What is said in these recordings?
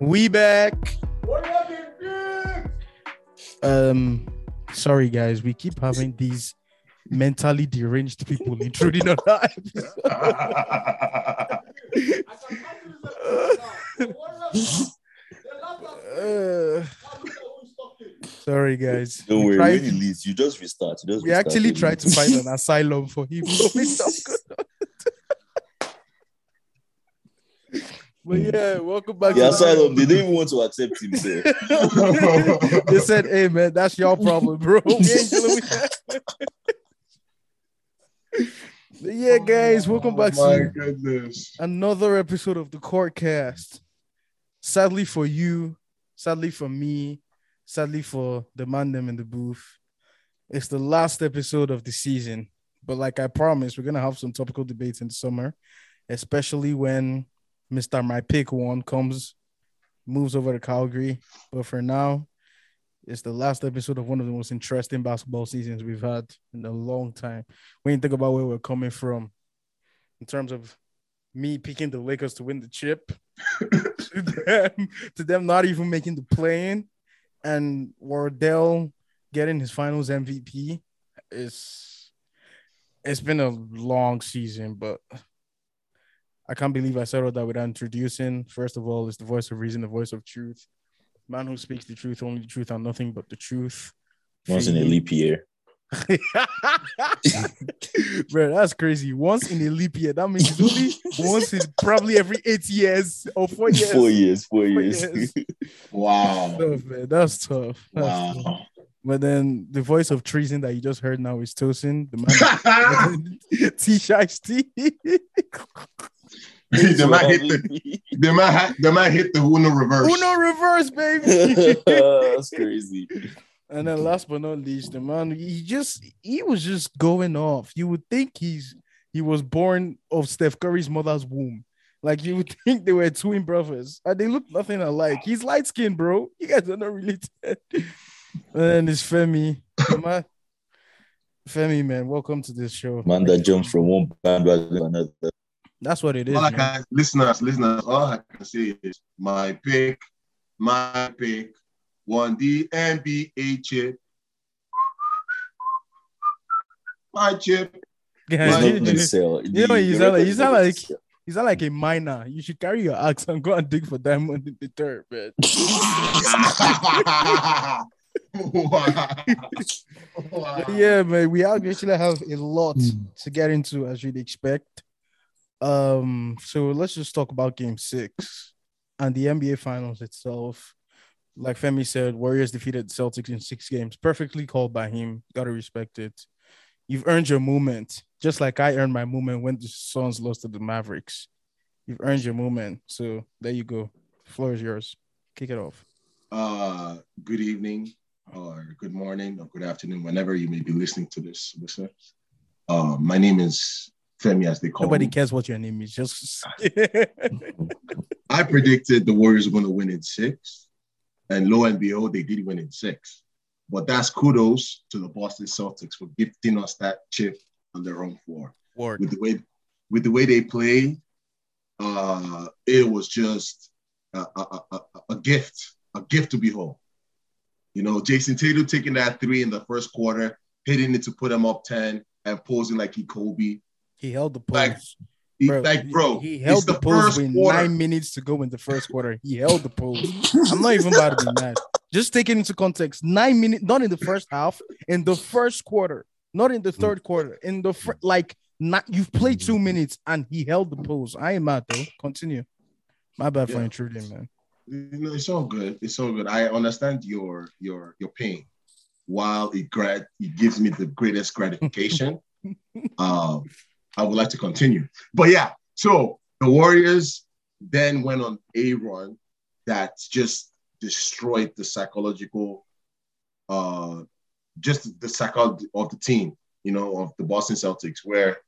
We back. Um, sorry guys, we keep having these mentally deranged people intruding on our episode. Uh, sorry guys. Don't We worry, tried- when he leaves, you just restart. You just we restart actually tried to find an asylum for him. but it's not good. But yeah, welcome back. The to asylum, they didn't even want to accept him. So. they said, "Hey man, that's your problem, bro." We ain't dealing with that. But yeah, guys, welcome back Oh my to goodness. another episode of the Court Cast. Sadly for you, sadly for me, sadly for the man them in the booth, it's the last episode of the season. But like I promised, we're gonna have some topical debates in the summer, especially when Mr. My Pick One comes, moves over to Calgary. But for now, it's the last episode of one of the most interesting basketball seasons we've had in a long time. When you think about where we're coming from, in terms of me picking the Lakers to win the chip, to them, to them not even making the play-in, and Wardell getting his finals MVP. It's it's been a long season, but I can't believe I settled that without introducing. First of all, it's the voice of reason, the voice of truth. Man who speaks the truth, only the truth and nothing but the truth. Once in a Fee. leap year. Bro, that's crazy. Once in a leap year, that means only once in probably every eight years or four years. Four years, four Four years. years. Wow. Tough, man. That's tough. That's tough. Wow. But then the voice of treason that you just heard now is Tosin, the man. T Shice T. the man hit the the man, the man hit the Uno reverse. Uno reverse, baby. That's crazy. And then last but not least, the man he just he was just going off. You would think he's he was born of Steph Curry's mother's womb. Like you would think they were twin brothers, and they look nothing alike. He's light skinned, bro. You guys are not related. and then it's Femi, man. Femi, man, welcome to this show. Man that jumps from one bandwagon to another. That's what it is. All I man. can, listeners, listeners, all I can say is my pick, my pick, won the NBA chip. My chip. Guys, Why It's you, not you- Excel. you know, you sound like- record you sound not like- Excel. you sound like a miner. You should carry your axe and go and dig for diamond in the dirt, man. wow. But yeah, man, we actually have a lot to get into as you'd expect. Um, so let's just talk about game six and the NBA finals itself. Like Femi said, Warriors defeated Celtics in six games. Perfectly called by him. Gotta respect it. You've earned your moment, just like I earned my moment when the Suns lost to the Mavericks. You've earned your moment. So there you go. floor is yours. Kick it off. Uh, good evening, or good morning, or good afternoon, whenever you may be listening to this. Listener. Uh, my name is Femi, as they call Nobody me. cares what your name is. Just I predicted the Warriors were going to win in six, and lo and behold, they did win in six. But that's kudos to the Boston Celtics for gifting us that chip on their own floor. word. With the way, with the way they played, uh, it was just a, a, a, a gift, a gift to behold. You know, Jayson Tatum taking that three in the first quarter, hitting it to put them up ten, and posing like he Kobe. He held the pose. Like, He- Bro, like, bro, he held the, the pose first with quarter. nine minutes to go in the first quarter. He held the pose. I'm not even about to be mad. Just take it into context. Nine minutes, not in the first half, in the first quarter, not in the third quarter. In the fir- like, not you've played two minutes and he held the pose. I ain't mad though. Continue. My bad for Yeah. intruding, man. It's all good. It's all good. I understand your your your pain. While it grat it gives me the greatest gratification. um, I would like to continue. But yeah, so the Warriors then went on a run that just destroyed the psychological uh just the psychology of the team, you know, of the Boston Celtics, where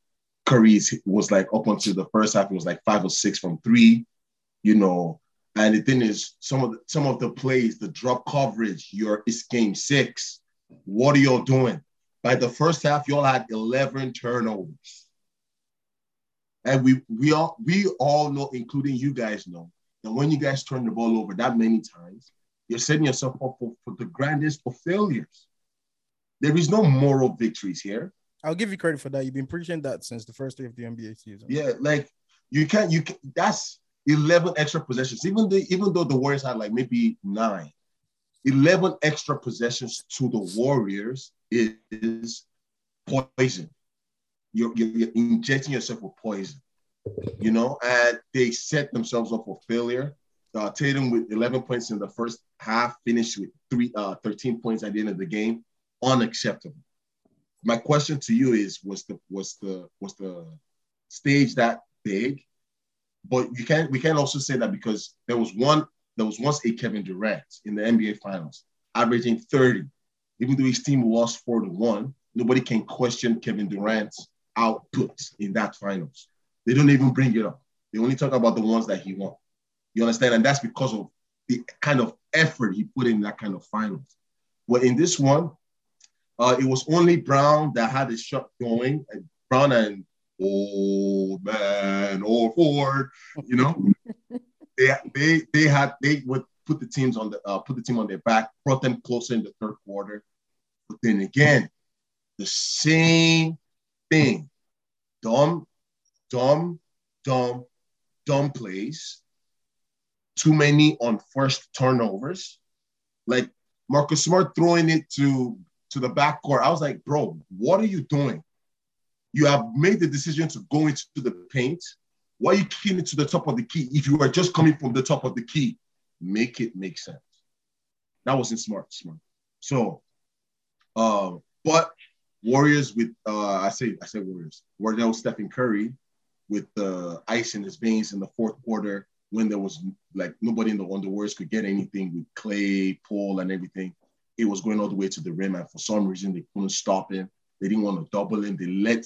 Curry was like up until the first half, it was like five or six from three, you know, And the thing is, some of the, some of the plays, the drop coverage, your it's game six. What are y'all doing? By the first half, y'all had 11 turnovers. And we we all we all know, including you guys know, that when you guys turn the ball over that many times, you're setting yourself up for, for the grandest of failures. There is no moral victories here. I'll give you credit for that. You've been preaching that since the first day of the NBA season. Yeah, like you can't you can, that's 11 extra possessions. Even the even though the Warriors had like maybe nine, 11 extra possessions to the Warriors is poison. You're, you're, you're injecting yourself with poison, you know, and they set themselves up for failure. Uh, Tatum with 11 points in the first half, finished with three, uh, 13 points at the end of the game. Unacceptable. My question to you is: Was the was the was the stage that big? But you can we can also say that because there was one there was once a Kevin Durant in the NBA Finals averaging 30, even though his team lost four to one. Nobody can question Kevin Durant's output in that finals. They don't even bring it up. They only talk about the ones that he won. You understand? And that's because of the kind of effort he put in that kind of finals. Well, in this one, uh, it was only Brown that had a shot going. And Brown and old man Horford, you know, they they they had they would put the teams on the uh, put the team on their back, brought them closer in the third quarter. But then again, the same thing, dumb, dumb, dumb, dumb plays. Too many on first turnovers, like Marcus Smart throwing it to to the back court. I was like, bro, what are you doing? You have made the decision to go into the paint. Why are you kicking it to the top of the key? If you are just coming from the top of the key, make it make sense. That wasn't smart, smart. So, um, but Warriors with uh, I say I say Warriors. Wardell Stephen Curry with the ice in his veins in the fourth quarter when there was like nobody in the on the Warriors could get anything with Clay, Paul, and everything. It was going all the way to the rim, and for some reason they couldn't stop him. They didn't want to double him. They let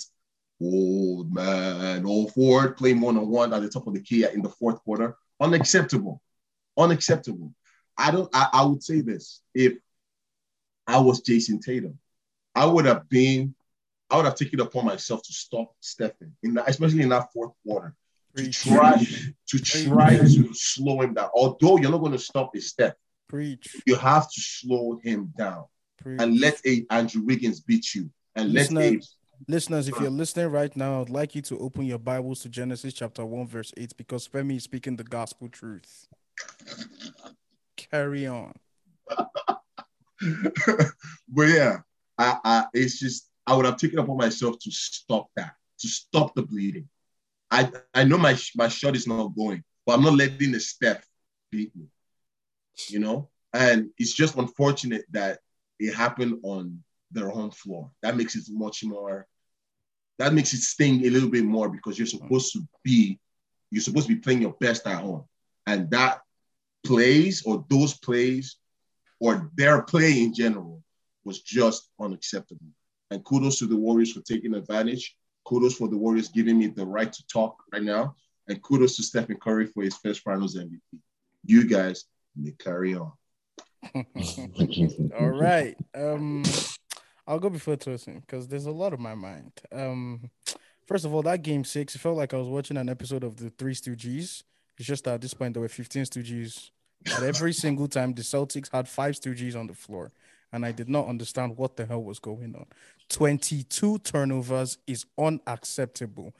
old man, old Ford play one on one at the top of the key in the fourth quarter. Unacceptable. Unacceptable. I don't. I, I would say this: if I was Jayson Tatum, I would have been. I would have taken it upon myself to stop Stephen, in that, especially in that fourth quarter, to Preach. try to try to slow him down. Although you're not going to stop his step, Preach. you have to slow him down Preach. and let a Andrew Wiggins beat you, and let a Listeners, listeners, if you're listening right now, I'd like you to open your Bibles to Genesis chapter 1, verse 8, because Femi is speaking the gospel truth. Carry on. but yeah, I, I it's just I would have taken upon myself to stop that, to stop the bleeding. I I know my my shot is not going, but I'm not letting the Steph beat me. You know, and it's just unfortunate that it happened on their home floor. That makes it much more. That makes it sting a little bit more because you're supposed to be you're supposed to be playing your best at home, and that plays or those plays or their play in general was just unacceptable. And kudos to the Warriors for taking advantage. Kudos for the Warriors giving me the right to talk right now. And kudos to Stephen Curry for his first finals MVP. You guys may carry on. All right. Um, I'll go before toasting because there's a lot on my mind. Um, first of all, that game six, it felt like I was watching an episode of the Three Stooges. It's just at this point there were 15 Stooges. At every single time, the Celtics had five Stooges on the floor, and I did not understand what the hell was going on. 22 turnovers is unacceptable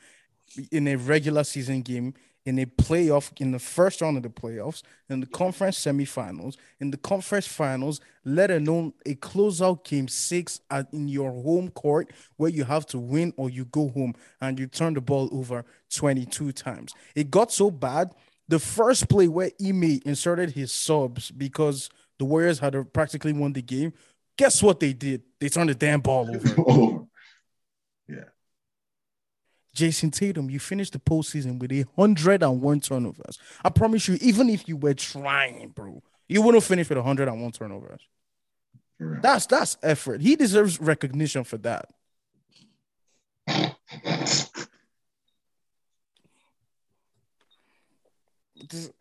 in a regular season game, in a playoff, in the first round of the playoffs, in the conference semifinals, in the conference finals, let alone a closeout game six at, in your home court where you have to win or you go home and you turn the ball over 22 times. It got so bad. The first play where Ime inserted his subs because the Warriors had practically won the game. Guess what they did? They turned the damn ball over. oh, Jayson Tatum, you finished the postseason with a hundred and one turnovers. I promise you, even if you were trying, bro, you wouldn't finish with hundred and one turnovers. correct. That's that's effort. He deserves recognition for that.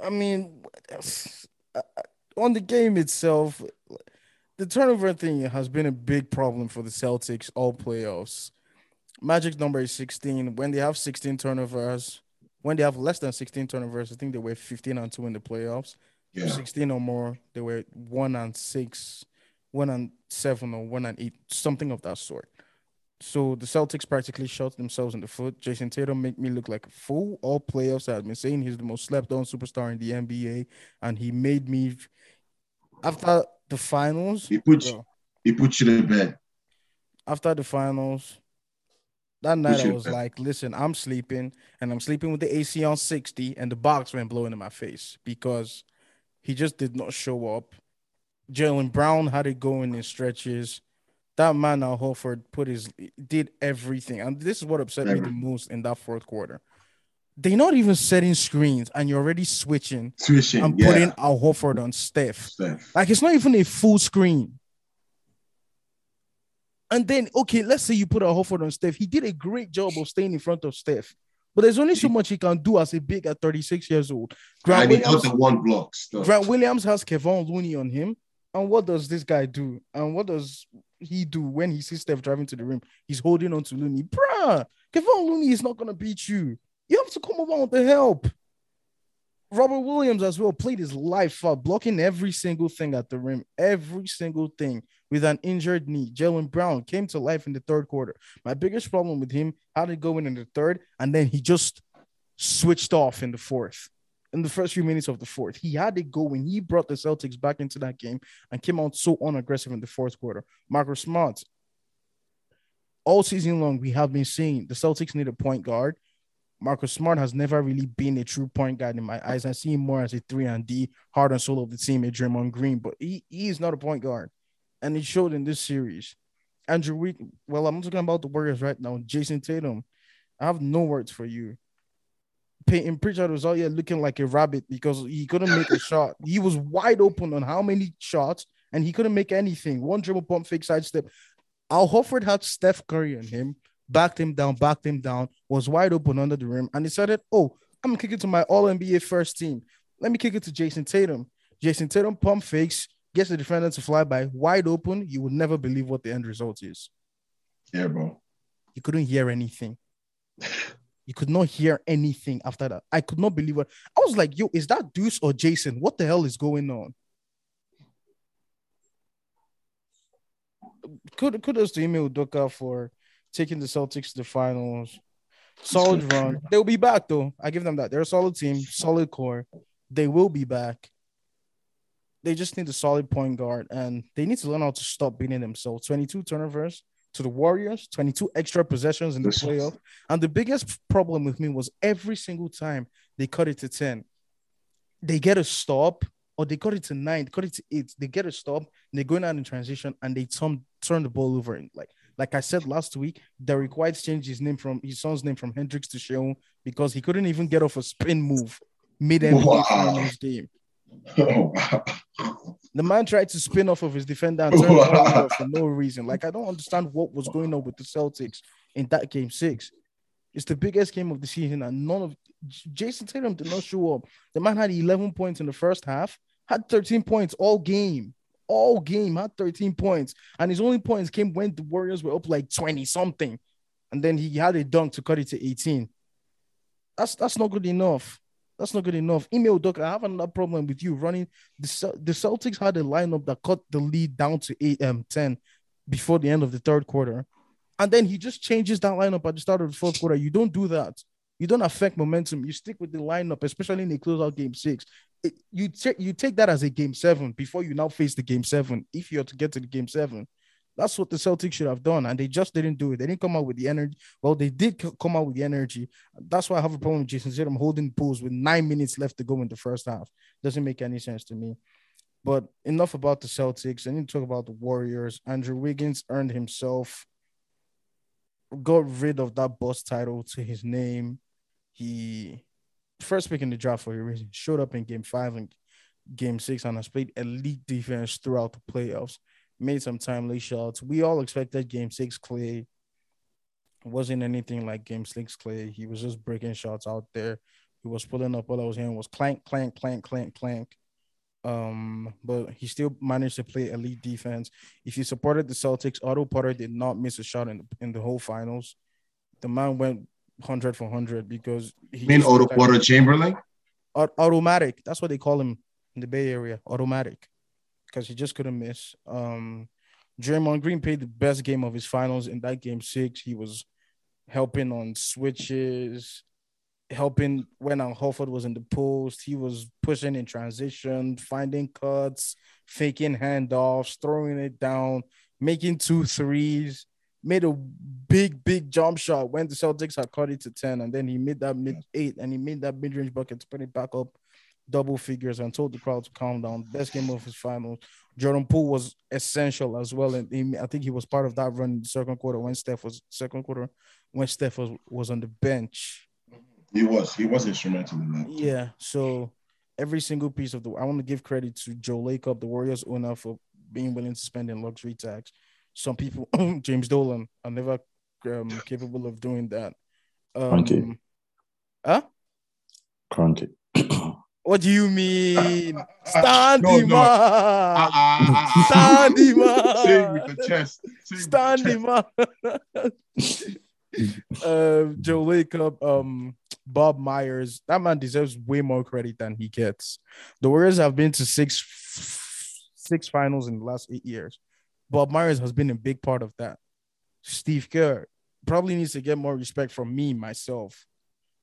I mean, on the game itself, the turnover thing has been a big problem for the Celtics all playoffs. Magic number is 16. When they have 16 turnovers, when they have less than 16 turnovers, I think they were 15 and 2 in the playoffs. Yeah. 16 or more, they were 1 and 6, 1 and 7, or 1 and 8, something of that sort. So the Celtics practically shot themselves in the foot. Jayson Tatum made me look like a fool. All playoffs, I've been saying he's the most slept on superstar in the NBA, and he made me after the finals. He put bro, he put you to bed. after the finals, that night I was bed. like, listen, I'm sleeping, and I'm sleeping with the AC on 60, and the box went blowing in my face because he just did not show up. Jaylen Brown had it going in stretches. That man Al Horford put his did everything, and this is what upset me the most in that fourth quarter. They're not even setting screens, and you're already switching Switching. and yeah. putting Al Horford on Steph. Steph. Like it's not even a full screen. And then, okay, let's say you put a Horford on Steph. He did a great job of staying in front of Steph. But there's only so much he can do as a big at 36 years old. Grant he got Williams, the one block stuff. Grant Williams has Kevon Looney on him. And what does this guy do? And what does he do when he sees Steph driving to the rim? He's holding on to Looney. Bruh, Kevon Looney is not going to beat you. You have to come along with the help. Robert Williams as well played his life out, blocking every single thing at the rim, every single thing with an injured knee. Jaylen Brown came to life in the third quarter. My biggest problem with him, how did it go in in the third? And then he just switched off in the fourth. In the first few minutes of the fourth, he had it going. He brought the Celtics back into that game and came out so unaggressive in the fourth quarter. Marcus Smart, all season long, we have been seeing the Celtics need a point guard. Marcus Smart has never really been a true point guard in my eyes. I see him more as a three and D, heart and soul of the team, a Draymond Green, but he, he is not a point guard. And it showed in this series. Andrew Week, well, I'm not talking about the Warriors right now. Jayson Tatum, I have no words for you. Payton Pritchard was out here looking like a rabbit because he couldn't make a shot. He was wide open on how many shots, and he couldn't make anything. One dribble pump fake sidestep. Al Horford had Steph Curry on him, backed him down, backed him down, was wide open under the rim, and decided, oh, I'm gonna kick it to my All NBA first team. Let me kick it to Jayson Tatum. Jayson Tatum pump fakes, gets the defender to fly by wide open. You would never believe what the end result is. Yeah, bro. You couldn't hear anything. You could not hear anything after that. I could not believe it. I was like, yo, is that Deuce or Jayson? What the hell is going on? Kud- Kudos to Ime Udoka for taking the Celtics to the finals. Solid run. They'll be back though. I give them that. They're a solid team, solid core. They will be back. They just need a solid point guard and they need to learn how to stop beating themselves. 22 turnovers to the Warriors, 22 extra possessions in the This- playoff. And the biggest problem with me was every single time they cut it to 10, they get a stop or they cut it to nine, cut it to eight. They get a stop, and they're going out in transition and they turn, turn the ball over. And like, like I said last week, Derrick White changed his name from his son's name from Hendricks to Sheon because he couldn't even get off a spin move mid NBA Wow. game. Oh, wow. The man tried to spin off of his defender and turn Wow. for no reason. Like, I don't understand what was going on with the Celtics in that game six. It's the biggest game of the season, and none of Jayson Tatum did not show up. The man had 11 points in the first half, had 13 points all game, all game, had 13 points, and his only points came when the Warriors were up like 20 something, and then he had a dunk to cut it to 18. That's that's not good enough. That's not good enough. Ime Udoka, I have another problem with you running. The, the Celtics had a lineup that cut the lead down to eight um 10 before the end of the third quarter. And then he just changes that lineup at the start of the fourth quarter. You don't do that. You don't affect momentum. You stick with the lineup, especially in a closeout game six. You take you take that as a game seven before you now face the game seven. If you're to get to the game seven, that's what the Celtics should have done, and they just didn't do it. They didn't come out with the energy. Well, they did c- come out with the energy. That's why I have a problem with Jayson Tatum holding bulls with nine minutes left to go in the first half. Doesn't make any sense to me. But enough about the Celtics. I need to talk about the Warriors. Andrew Wiggins earned himself, got rid of that boss title to his name. He first pick in the draft for a reason. Showed up in game five and game six and has played elite defense throughout the playoffs. Made some timely shots. We all expected game six Clay. Wasn't anything like game six Clay. He was just breaking shots out there. He was pulling up. All I was hearing was clank, clank, clank, clank, clank. Um, but he still managed to play elite defense. If you supported the Celtics, Otto Porter did not miss a shot in the, in the whole finals. The man went hundred for hundred because he mean Otto Porter Chamberlain? Automatic. That's what they call him in the Bay Area. Automatic, because he just couldn't miss. Um, Draymond Green played the best game of his finals in that game six. He was helping on switches, helping when Al Horford was in the post. He was pushing in transition, finding cuts, faking handoffs, throwing it down, making two threes. Made a big, big jump shot when the Celtics had cut it to 10, and then he made that mid eight and he made that mid range bucket to put it back up double figures and told the crowd to calm down. Best game of his finals. Jordan Poole was essential as well. And he, I think he was part of that run in the second quarter when Steph was second quarter when Steph was, was on the bench. He was. He was instrumental in that. Yeah. So every single piece of the I want to give credit to Joe Lacob, the Warriors owner, for being willing to spend in luxury tax. Some people, James Dolan, are never um, capable of doing that. Okay. Um, huh? Crunk it. What do you mean? Stand No, him no. up. Ah, ah, ah. Stand him up. Say with the chest. Say it the Stand him up. uh, Joe Lacob, um, Bob Myers. That man deserves way more credit than he gets. The Warriors have been to six six finals in the last eight years. Bob Myers has been a big part of that. Steve Kerr probably needs to get more respect from me myself,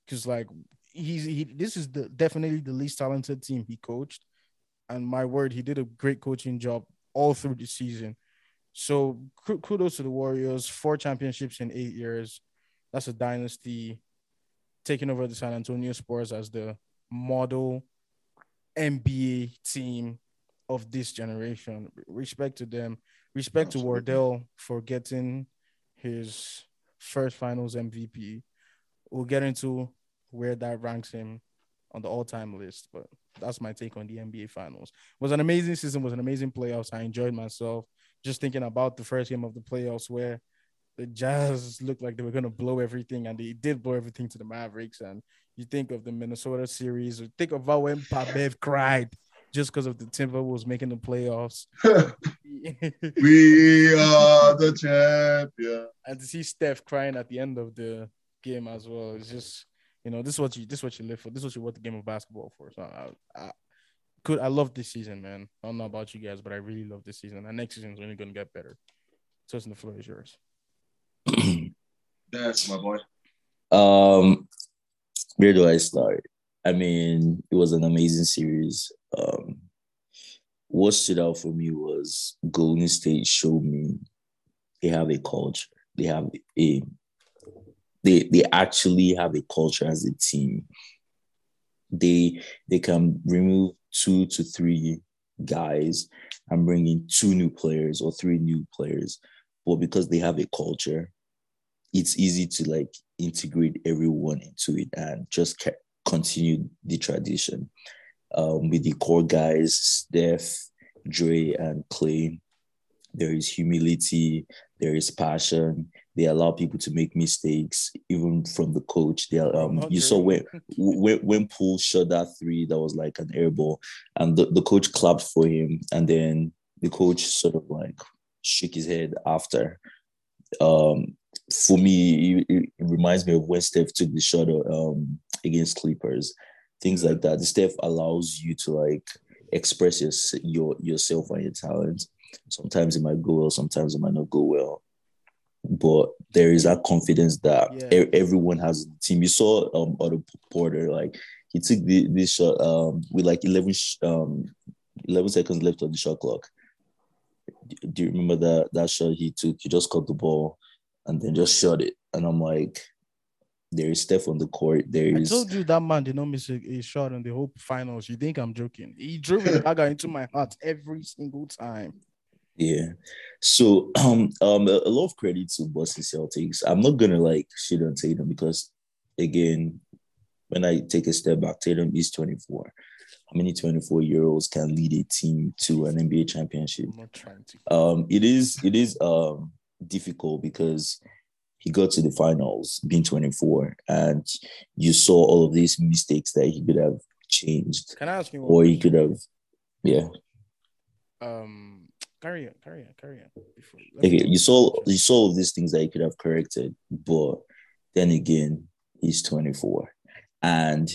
because like he's he. This is the definitely the least talented team he coached, and my word, he did a great coaching job all through the season. So kudos to the Warriors. Four championships in eight years. That's a dynasty. Taking over the San Antonio Spurs as the model NBA team of this generation. Respect to them. Respect to Wardell for getting his first finals MVP. We'll get into where that ranks him on the all-time list, but that's my take on the NBA finals. It was an amazing season, was an amazing playoffs. I enjoyed myself just thinking about the first game of the playoffs where the Jazz looked like they were going to blow everything, and they did blow everything to the Mavericks. And you think of the Minnesota series, or think about when Pat Bev cried just because of the Timberwolves making the playoffs. we are the champion. and to see Steph crying at the end of the game as well, it's just you know this is what you this is what you live for. This is what you want the game of basketball for. So I, I could I love this season, man. I don't know about you guys, but I really love this season. And next season is only gonna get better. So it's in the floor is yours. That's my boy. Um, where do I start? I mean, it was an amazing series. Um, what stood out for me was Golden State showed me they have a culture. They have a they they actually have a culture as a team. They they can remove two to three guys and bring in two new players or three new players, but because they have a culture, it's easy to like integrate everyone into it and just ca- continue the tradition. Um, with the core guys, Steph, Dre, and Clay, there is humility, there is passion. They allow people to make mistakes, even from the coach. They um, you saw when when when Poole shot that three, that was like an air ball, and the, the coach clapped for him, and then the coach sort of like shook his head after. Um, for me, it, it reminds me of when Steph took the shot um, against Clippers, things like that. The Steph allows you to like express your, your yourself and your talent. Sometimes it might go well, sometimes it might not go well. But there is that confidence that Yeah. e- everyone has in the team. You saw um Otto Porter, like he took the, this shot um with like 11, sh- um, 11 seconds left on the shot clock. Do- Do you remember that that shot he took? He just caught the ball and then just shot it. And I'm like, there is Steph on the court. There I is told you that man did not miss a, a shot in the whole finals. You think I'm joking? He drove a dagger into my heart every single time. yeah. So um um a, a lot of credit to Boston Celtics. I'm not gonna like shit on Tatum because again, when I take a step back, Tatum is 24. How many 24 year olds can lead a team to an NBA championship? I'm not trying to. um it is it is um difficult because he got to the finals being 24 and you saw all of these mistakes that he could have changed Can I ask you? or he could have yeah Um, carry on, carry on, carry on. Before, okay you saw you saw all of these things that he could have corrected but then again he's 24 and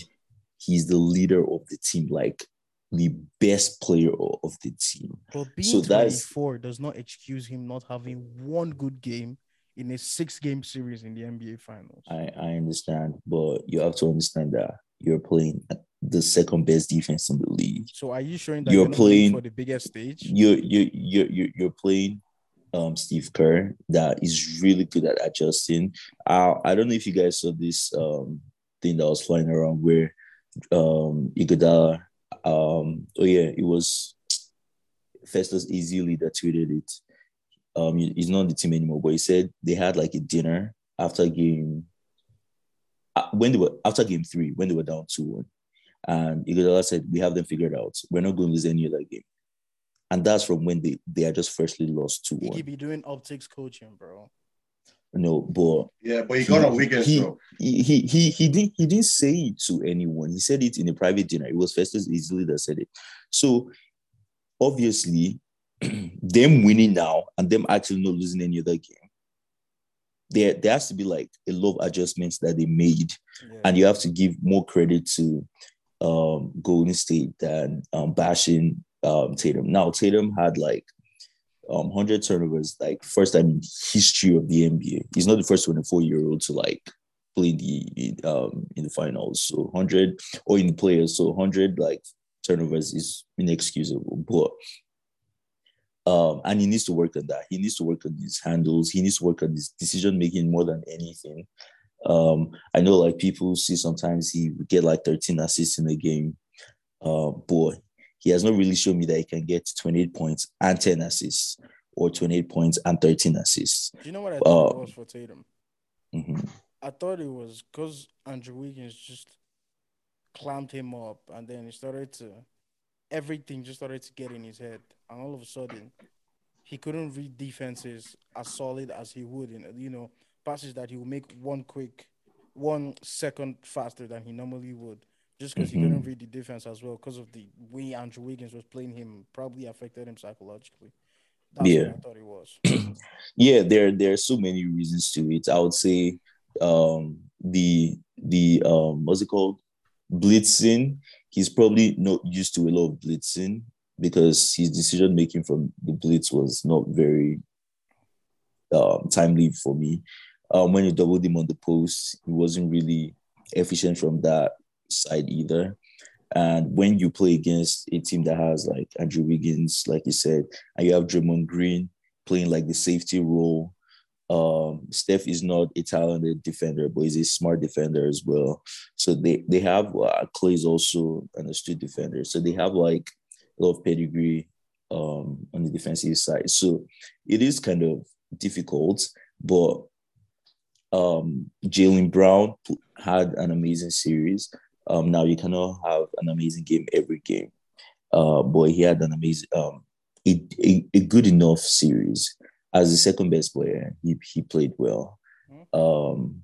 he's the leader of the team like the best player of the team But being So that's- 24 does not excuse him not having one good game in a six-game series in the NBA Finals. I, I understand, but you have to understand that you're playing the second best defense in the league. So are you showing that You're you're, playing for the biggest stage? You're you you you you're playing um Steve Kerr that is really good at adjusting. I I don't know if you guys saw this um thing that was flying around where um Iguodala um oh yeah it was Festus Ezeli that tweeted it. Um he's not on the team anymore, but he said they had like a dinner after game uh, when they were after game three when they were down two one, and Iguodala said we have them figured out. We're not going to lose any other game, and that's from when they they are just freshly lost two one. He one. be doing optics coaching, bro. No, but Yeah, but he got on weekends he, though. he he he he didn't he didn't say it to anyone. He said it in a private dinner. It was Festus Ezeli that said it. So obviously, them winning now and them actually not losing any other game. There, there has to be like a lot of adjustments that they made Yeah. and you have to give more credit to um, Golden State than um, bashing um, Tatum. Now Tatum had like um, 100 turnovers, like first time in history of the NBA. He's not the first 24 year old to like play the um, in the finals. So 100 or in the players, so 100 like turnovers is inexcusable. But um, and he needs to work on that. He needs to work on his handles. He needs to work on his decision making more than anything. Um, I know like people see sometimes he would get like 13 assists in a game. Uh, but he has not really shown me that he can get 28 points and 10 assists or 28 points and 13 assists. Do you know what I thought it um, was for Tatum? Mhm. I thought it was because Andrew Wiggins just clamped him up, and then he started to everything just started to get in his head, and all of a sudden, he couldn't read defenses as solid as he would in you know passes that he would make one quick, one second faster than he normally would, just because he couldn't read the defense as well because of the way Andrew Wiggins was playing him, probably affected him psychologically. That's Yeah. what I thought it was. Yeah, there there are so many reasons to it. I would say um the the um what's it called? Blitzing. He's probably not used to a lot of blitzing because his decision making from the blitz was not very um timely for me. Um when you doubled him on the post, he wasn't really efficient from that side either. And when you play against a team that has like Andrew Wiggins, like you said, and you have Draymond Green playing like the safety role, um, Steph is not a talented defender, but he's a smart defender as well. So they they have uh, Clay is also an astute defender. So they have like a lot of pedigree um, on the defensive side. So it is kind of difficult, but um, Jaylen Brown had an amazing series. Um, now you cannot have an amazing game every game, uh, but he had an amazing, um, a, a, a good enough series as the second best player. He he played well. Um,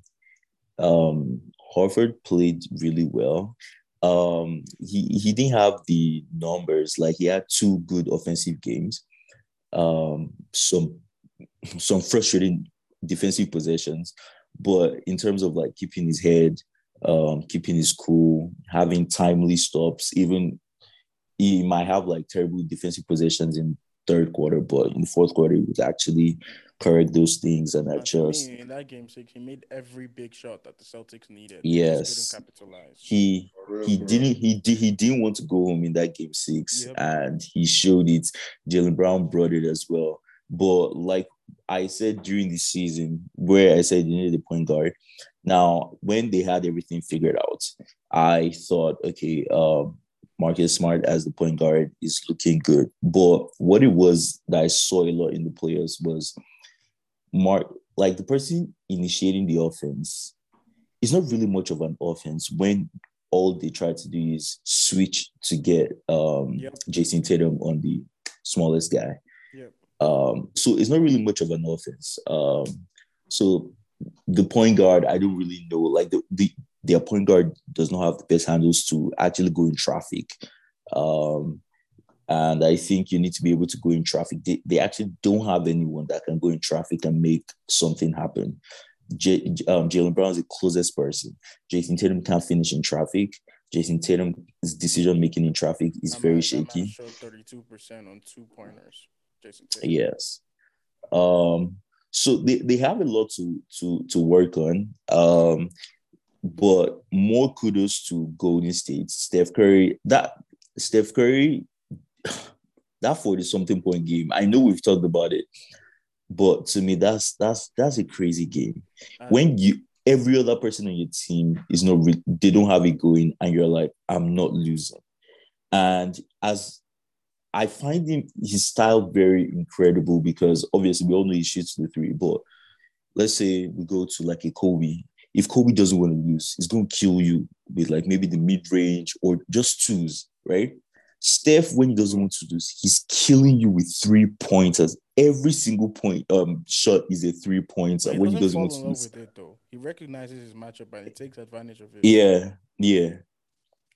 um, Horford played really well. Um, he he didn't have the numbers like he had two good offensive games. Um, some some frustrating defensive possessions, but in terms of like keeping his head, um, keeping his cool, having timely stops, even he might have like terrible defensive possessions in third quarter, but in the fourth quarter he was actually correct those things and And just in that game six, he made every big shot that the Celtics needed. Yes. They capitalize. He real, he didn't he did he didn't want to go home in that game six Yep. and he showed it jaylen brown brought it as well but like i said during the season where i said you needed a point guard now when they had everything figured out i thought okay um Marcus Smart as the point guard is looking good. But what it was that I saw a lot in the players was Mark, like the person initiating the offense, it's not really much of an offense when all they try to do is switch to get um Yep. Jayson Tatum on the smallest guy. Yep. Um, so it's not really much of an offense. Um, so the point guard, I don't really know. Like the, the their point guard does not have the best handles to actually go in traffic. Um, and I think you need to be able to go in traffic. They, they actually don't have anyone that can go in traffic and make something happen. J, um, Jaylen Brown is the closest person. Jayson Tatum can't finish in traffic. Jayson Tatum's decision making in traffic is That very man shaky. showed 32% on two pointers. Jayson Tatum. Yes. Um, so they, they have a lot to to to work on. Um, but more kudos to Golden State. Steph Curry, that Steph Curry, that 40 something point game. I know we've talked about it, but to me, that's that's that's a crazy game. And When you every other person on your team is not re- they don't have it going, and you're like, I'm not losing. And as I find him his style very incredible because obviously we all know he shoots the three, but let's say we go to like a Kobe. If Kobe doesn't want to lose, he's going to kill you with like maybe the mid range or just twos, right? Steph, when he doesn't want to lose, he's killing you with three pointers. Every single point um shot is a three pointer when he doesn't want to lose. with it, though. He recognizes his matchup and he takes advantage of it. Yeah, yeah.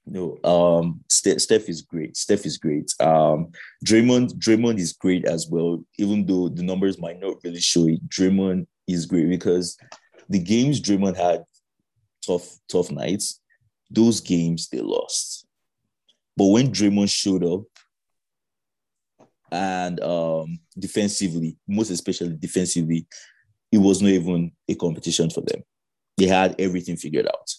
No, um, Steph, Steph is great. Steph is great. Um, Draymond, Draymond is great as well. Even though the numbers might not really show it, Draymond is great because the games Draymond had tough, tough nights. Those games they lost, but when Draymond showed up and um defensively, most especially defensively, it was not even a competition for them. They had everything figured out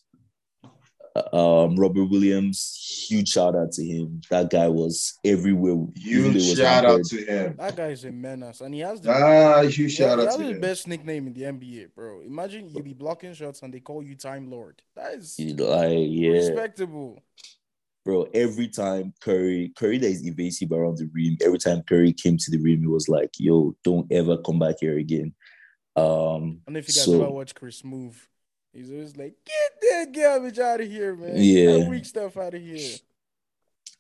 um, Robert Williams, huge shout out to him. That guy was everywhere. even Huge was shout out injured. to him. That guy is a menace, and he has the Ah, huge he, shout he out has to the him. best nickname in the NBA, bro. Imagine you be blocking shots and they call you Time Lord. That is You know, like, yeah, respectable. bro. Every time Curry, Curry that is evasive around the rim. Every time Curry came to the rim, it was like, "Yo, don't ever come back here again." Um, And if you guys So- ever watch Chris move, he's always like, "Get that garbage out of here, man! Get Yeah. that weak stuff out of here."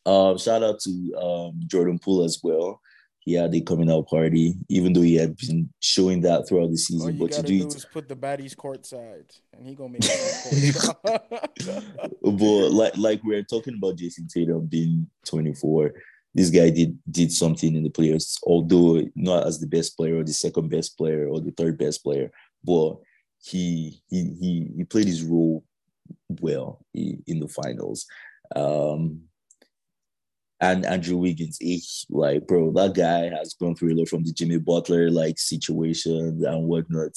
um, shout out to um Jordan Poole as well. He had a coming out party, even though he had been showing that throughout the All season. you But to gotta do do it is put the baddies courtside, and he gonna make it. but like like we're talking about Jayson Tatum being 24, this guy did did something in the playoffs, although not as the best player or the second best player or the third best player, but he he he, played his role well in the finals. Um and Andrew Wiggins, he, like bro, that guy has gone through a lot from the Jimmy Butler like situation and whatnot.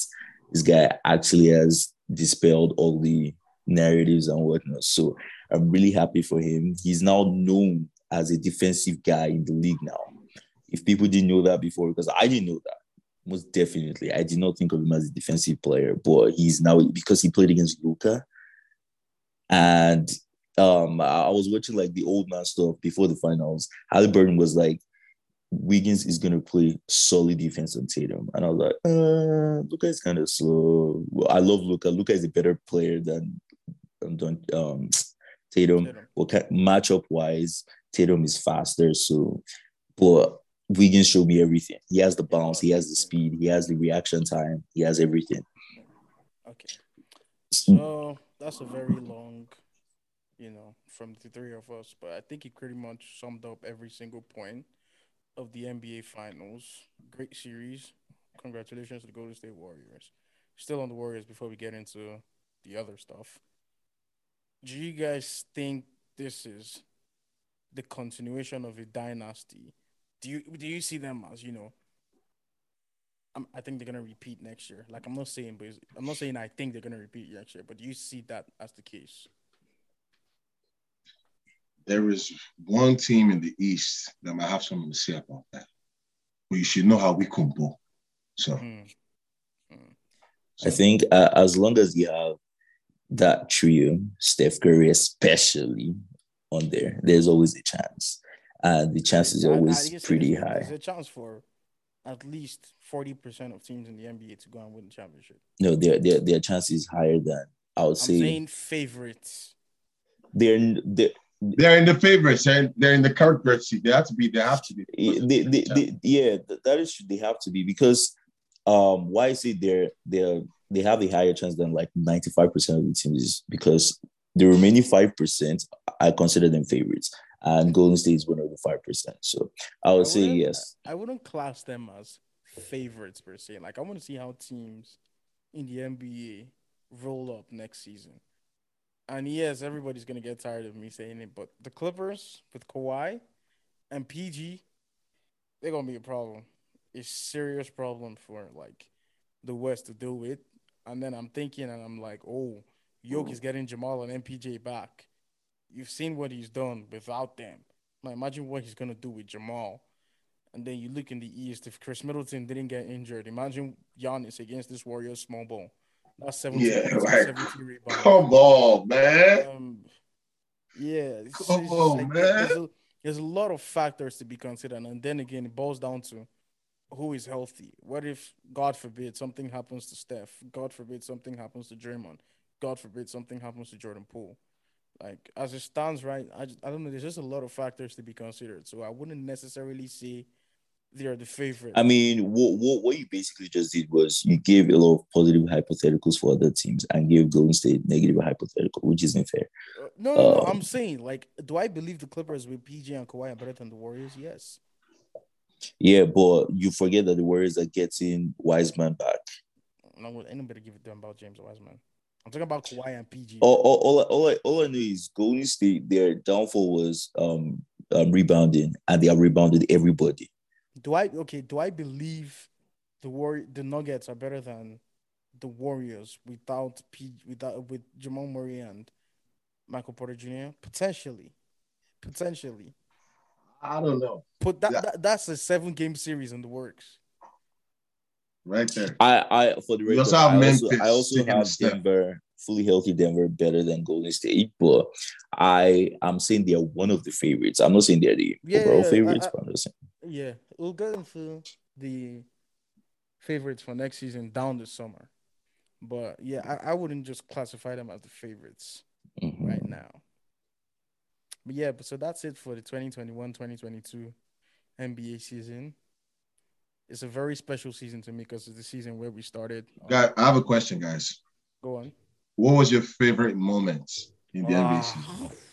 This guy actually has dispelled all the narratives and whatnot. So I'm really happy for him. He's now known as a defensive guy in the league now. If people didn't know that before, because I didn't know that, most definitely, I did not think of him as a defensive player, but he's now because he played against Luka. And um, I was watching like the old man stuff before the finals. Halliburton was like, Wiggins is gonna play solid defense on Tatum, and I was like, uh, Luka is kind of slow. Well, I love Luka. Luka is a better player than um, than, um Tatum. Tatum. Ca- matchup wise, Tatum is faster. So, but Wiggins showed me everything. He has the bounce, he has the speed, he has the reaction time, he has everything. Okay. So that's a very long, you know, from the three of us, but I think he pretty much summed up every single point of the NBA Finals. Great series. Congratulations to the Golden State Warriors. Still on the Warriors before we get into the other stuff. Do you guys think this is the continuation of a dynasty? Do you do you see them as you know? I'm, I think they're gonna repeat next year. Like I'm not saying, but I'm not saying I think they're gonna repeat next year. But do you see that as the case? There is one team in the East that might have something to say about that. But you should know how we combo. So, Hmm. I think uh, as long as you have that trio, Steph Curry especially on there, there's always a chance. And the chance is I- I always pretty there's- high. There's a chance for at least forty percent of teams in the NBA to go and win the championship. No, their their their chance is higher than I would I'm say saying favorites. they're, they're they're in the favorites and they're in the current bird seat. They have to be, they have to be. they, they, they, yeah, that is true. They have to be because um why is it they're they're they have a higher chance than like 95% of the teams because the remaining 5%, I consider them favorites. And Golden State is one of the 5%. So I would say yes. I wouldn't class them as favorites per se. Like I want to see how teams in the NBA roll up next season. And yes, everybody's gonna get tired of me saying it, but the Clippers with Kawhi and PG, they're gonna be a problem. A serious problem for like the West to deal with. And then I'm thinking, and I'm like, oh, Yoke is getting Jamal and MPJ back. You've seen what he's done without them. Now imagine what he's gonna do with Jamal. And then you look in the East, if Khris Middleton didn't get injured, imagine Giannis against this Warriors small ball. That's 17, Yeah. 17 rebounds. Come on, man. Um, yeah, it's, Come it's on, like man. There's a, there's a lot of factors to be considered, and then again, it boils down to who is healthy. What if, God forbid, something happens to Steph? God forbid, something happens to Draymond. God forbid, something happens to Jordan Poole. Like as it stands, right? I just, I don't know. There's just a lot of factors to be considered, so I wouldn't necessarily say they are the favorite. I mean, what, what what you basically just did was you gave a lot of positive hypotheticals for other teams and gave Golden State negative hypothetical, which isn't fair. Uh, no, no, no. um, I'm saying, like, do I believe the Clippers with PG and Kawhi are better than the Warriors? Yes. Yeah, but you forget that the Warriors are getting Wiseman back. No, anybody give a damn about James Wiseman. I'm talking about Kawhi and PG. All, all, all, I- all, I, all I know is Golden State, their downfall was um, um rebounding, and they have rebounded everybody. Do I okay? Do I believe the war the Nuggets are better than the Warriors without P without with Jamal Murray and Michael Porter Jr. Potentially, potentially. I don't know. Put that, Yeah. that that's a seven game series in the works. Right there. I, I for the You record, also have I also, I also a have step. Denver, fully healthy Denver, better than Golden State, but I am saying they are one of the favorites. I'm not saying they're the Yeah, overall yeah, favorites, I- but I'm just saying. Yeah, we'll get into the favorites for next season down the summer. But yeah, I, I wouldn't just classify them as the favorites Mhm. right now. But yeah, but so that's it for the 2021-2022 NBA season. It's a very special season to me because it's the season where we started. Guy, I have a question, guys. Go on. What was your favorite moment in the NBA Ah, season?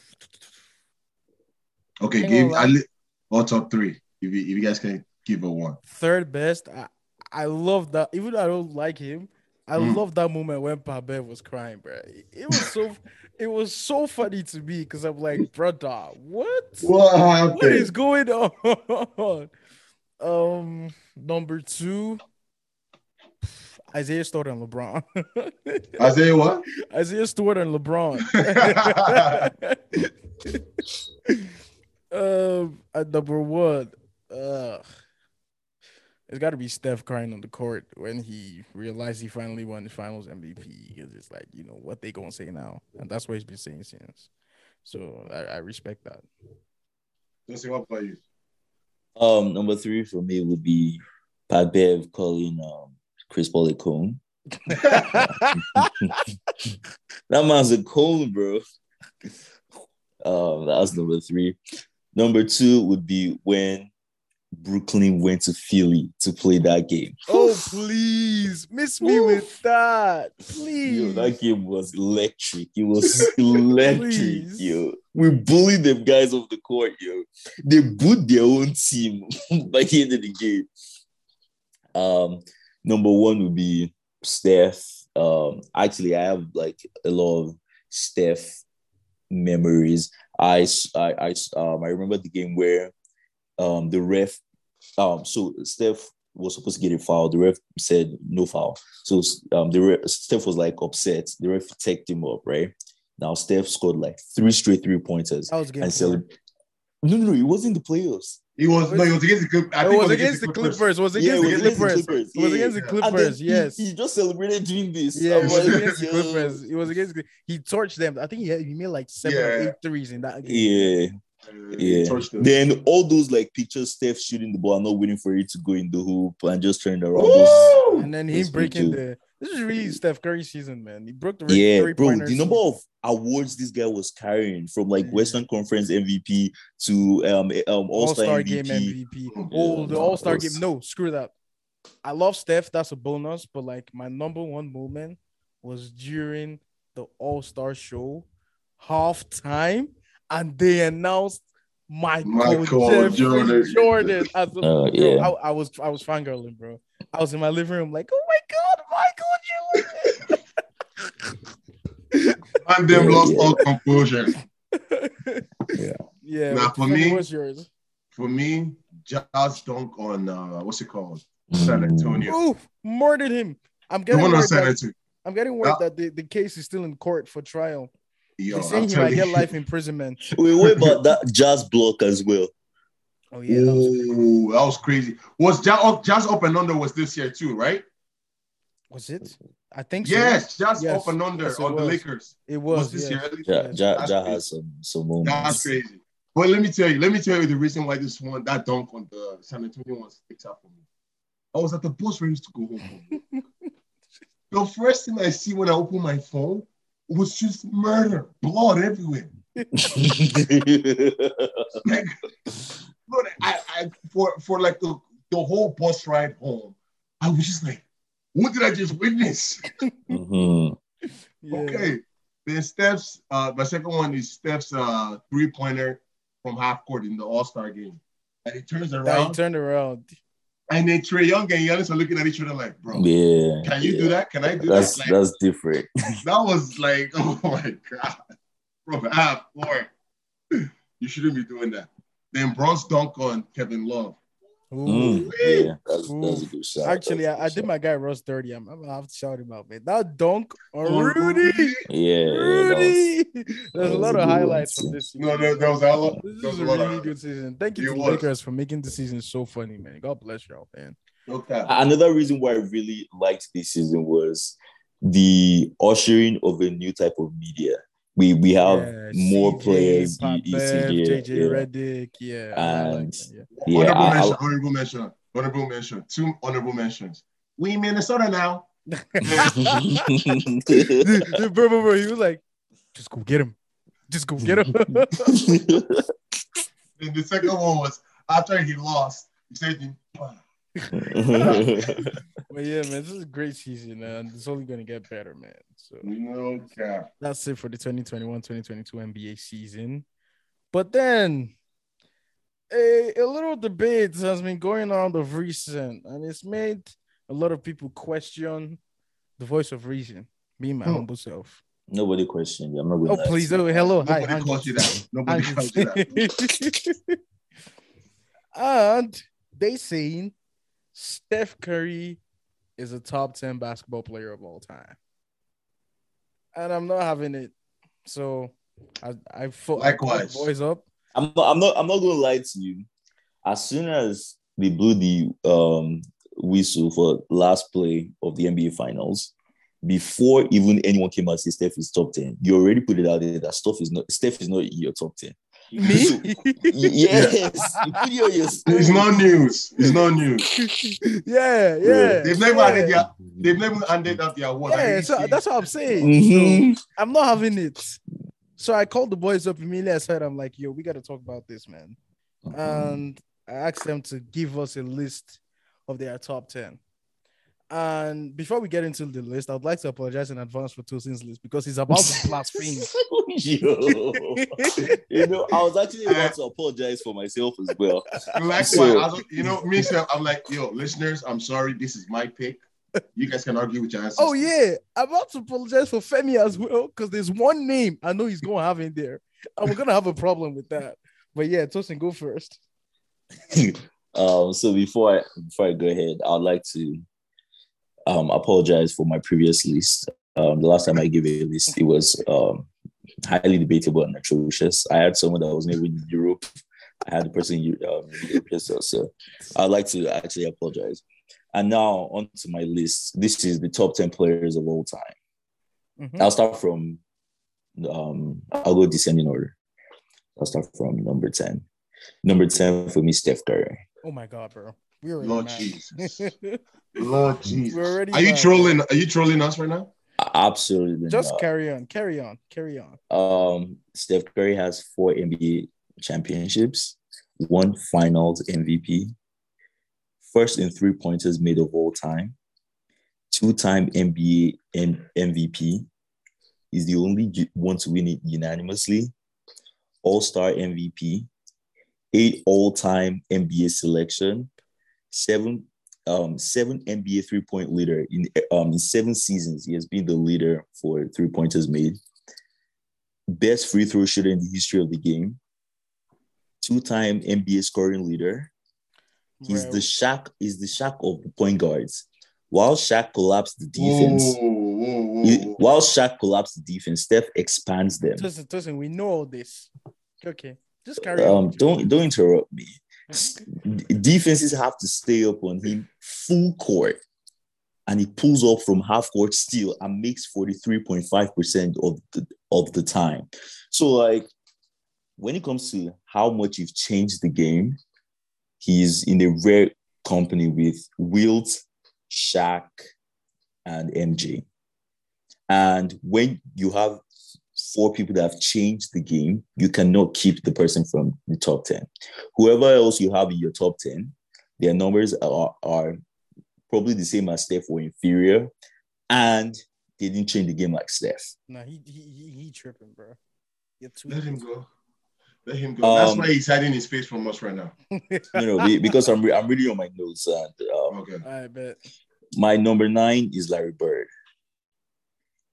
Okay, Hang give on, I li- or top three. If you, if you guys can give a one. third best. I, I love that. Even though I don't like him, I Mm. love that moment when Pat Bev was crying, bro. It, it was so, it was so funny to me because I'm like, brother, what? What What is going on? Um, number two, Isaiah Stewart and LeBron. Isaiah what? Isaiah Stewart and LeBron. um, at number one, uh, it's got to be Steph crying on the court when he realized he finally won the Finals MVP. Because it's like, you know, what they gonna say now, and that's what he's been saying since. So I, I respect that. Jesse, what about you? Um, number three for me would be Pat Bev calling um Chris Paul a cone. That man's a cone, bro. Um, that was number three. Number two would be when Brooklyn went to Philly to play that game. oh please, miss me with Oof. that, Yo, please. that game was electric. It was electric, yo. We bullied them guys off the court, yo. They booed their own team by the end of the game. Um, number one would be Steph. Um, actually, I have like a lot of Steph memories. I, I, I um, I remember the game where um the ref um so Steph was supposed to get a foul. The ref said no foul. So um the ref, Steph was like upset. The ref teched him up, right? Now Steph scored like three straight three pointers That was game and four. No, no, no, it wasn't the playoffs. He was no, he was against the Clippers. I It was against the Clippers. It was against it the was against the Clippers. Clippers. It was against the yeah. And then Clippers. Yes. he, just celebrated doing this. Yeah, I'm it was against the yo. Clippers. It was against he torched them. I think he had, he made like seven or eight threes in that game. Yeah, yeah. Then all those like pictures, Steph shooting the ball, and not waiting for it to go in the hoop and just turning around. Those, And then him breaking pictures. the this is really Steph Curry season, man. He broke the record yeah, bro. pointer The number of awards this guy was carrying from like Yeah. Western Conference MVP to um um All All Star Star MVP. game MVP. Yeah, Oh, the All Star game. No, screw that. I love Steph. That's a bonus. But like my number one moment was during the All Star show halftime, and they announced Michael, Michael Jordan. Jordan. as the- Oh, bro, yeah. I, I was I was fangirling, bro. I was in my living room like, oh my god, Michael Jordan. And them Yeah, lost yeah. all composure. yeah. Nah, but for me- what's yours? For me, Ja's dunk on uh what's it called? San Mm. Antonio. Oof, murdered him. I'm The getting one on word San that, I'm getting word Yeah. that the, the case is still in court for trial. Yo, They're saying I'm he might get life imprisonment. Wait, what about that jazz block as well? Oh yeah, that was, Ooh, that was crazy. Was Ja's up, Ja's up and under was this year too, right? was it? I think so. Yes, Ja's Yes, up and under yes, it on the. Lakers. It was, Was this yes. year? Ja, Yes. ja, ja has some some moments. That's crazy. But let me tell you, let me tell you the reason why this one, that dunk on the San Antonio one sticks out for me. I was at the bus ready to go home. the first thing I see when I open my phone was just murder, blood everywhere. Like, but I, I for for like the, the whole bus ride home, I was just like, what did I just witness? Mhm. Yeah. Okay. Then Steph's uh my second one is Steph's uh three pointer from half court in the All-Star game. And he turns That he around turned around. and then Trae Young and Giannis are looking at each other like, bro, Yeah. can you yeah. do that? Can I do That's that? Like, that's different. that was like, oh my god. From half court. You shouldn't be doing that. Then Bron's dunk on Kevin Love. Ooh. Mm, yeah, that's, that's a good shot. Actually, That's a I, I good did my guy Russ dirty. I'm, I'm gonna have to shout him out, man. That dunk on Rudy. Yeah, yeah, that Rudy. There's that a lot of good one, highlights from this season. No, there, there was a lot. This There is was a a lot really of good season. Thank you It to the was. Lakers for making the season so funny, man. God bless y'all, man. okay. Another reason why I really liked this season was the ushering of a new type of media. We we have Yeah, more CJ, players. Pat the Bev, ECJ, JJ yeah. Redick, yeah, I like And- yeah. Yeah, honorable I- I- mention, honorable mention, honorable mention, two honorable mentions. We in Minnesota now. Dude, bro, bro, bro, he was like, just go get him, just go get him. Then the second one was after he lost, he said, "Bah." But yeah, man, this is a great season, man. It's only gonna get better, man. So no cap. that's it for the 2021-2022 NBA season. But then a, a little debate has been going on of recent, and it's made a lot of people question the voice of reason, me, my Hmm. humble self. Nobody questioned you. I'm not going Oh, please, oh, hello, hi, Nobody Andrew. calls you that. Nobody calls you that. and they saying Steph Curry is a top 10 basketball player of all time. And I'm not having it. So I I fought Likewise. the boys up. I'm not, I'm not I'm not gonna lie to you. As soon as they blew the um whistle for last play of the NBA finals, before even anyone came out and said Steph is top 10, you already put it out there that Steph is not Steph is not your top 10. Me? Y- yes, you put it on your story. It's not news. It's not news. yeah, yeah. They've never yeah. handed their, they've never handed out their award. Yeah, so see. that's what I'm saying. Mhm. So I'm not having it. So I called the boys up immediately. I said, I'm like, yo, we got to talk about this, man. and I asked them to give us a list of their top 10. And before we get into the list, I'd like to apologize in advance for Tosin's list because he's about to blaspheme. Yo. you know, I was actually about to apologize for myself as well. Likewise, So- I was- you know, me, self, I'm like, yo, listeners, I'm sorry. This is my pick. You guys can argue with your answers. oh, yeah. I'm about to apologize for Femi as well because there's one name I know he's going to have in there. And we're going to have a problem with that. But yeah, Tosin, go first. um, so before I before I go ahead, I'd like to um apologize for my previous list. Um, the last time I gave a list, it was um highly debatable and atrocious. I had someone that was never in Europe. I had the person in um, Europe. So I'd like to actually apologize. And now onto my list. This is the top 10 players of all time. Mhm. I'll start from um I'll go descending order. I'll start from number 10. Number 10 for me, Steph Curry. Oh, my God, bro. We're already Lord mad. Jesus. Lord Jesus. We're already Are you mad, trolling? Are you trolling us right now? Absolutely. Just not. carry on, carry on, carry on. um Steph Curry has four NBA championships, one finals MVP, first in three pointers made of all time, two time NBA M- MVP. He's the only one to win it unanimously. All star MVP, eight all time NBA selection, seven um seven NBA three point leader in um in seven seasons. He has been the leader for three pointers made. Best free throw shooter in the history of the game. Two time NBA scoring leader. He's the Shaq. He's the Shaq of the point guards. While Shaq collapsed the defense, Whoa, whoa, whoa, he- while Shaq collapsed the defense, Steph expands them. Listen, listen, we know all this. Okay, just carry on. Um, don't don't interrupt me. Defenses have to stay up on him full court, and he pulls off from half court steal and makes forty three point five percent of the of the time. So like, when it comes to how much you've changed the game, he's in a rare company with Wilt, Shaq, and MJ. And when you have four people that have changed the game, you cannot keep the person from the top 10. Whoever else you have in your top 10, their numbers are, are probably the same as Steph or inferior, and they didn't change the game like Steph. No, he he he, he tripping, bro. You're too Let him go. Let him go. That's Um, why he's hiding his face from us right now. No, no, because I'm, re- I'm reading on my notes, and um, Okay. I bet. my number nine is Larry Bird.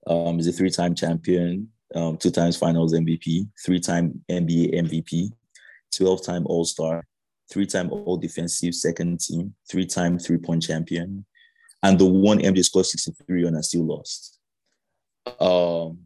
Um, he's a three-time champion, um, two times Finals MVP, three-time NBA MVP, twelve-time All-Star, three-time All-Defensive Second Team, three-time three-point champion, and the one MJ scored sixty-three on and still lost. Um,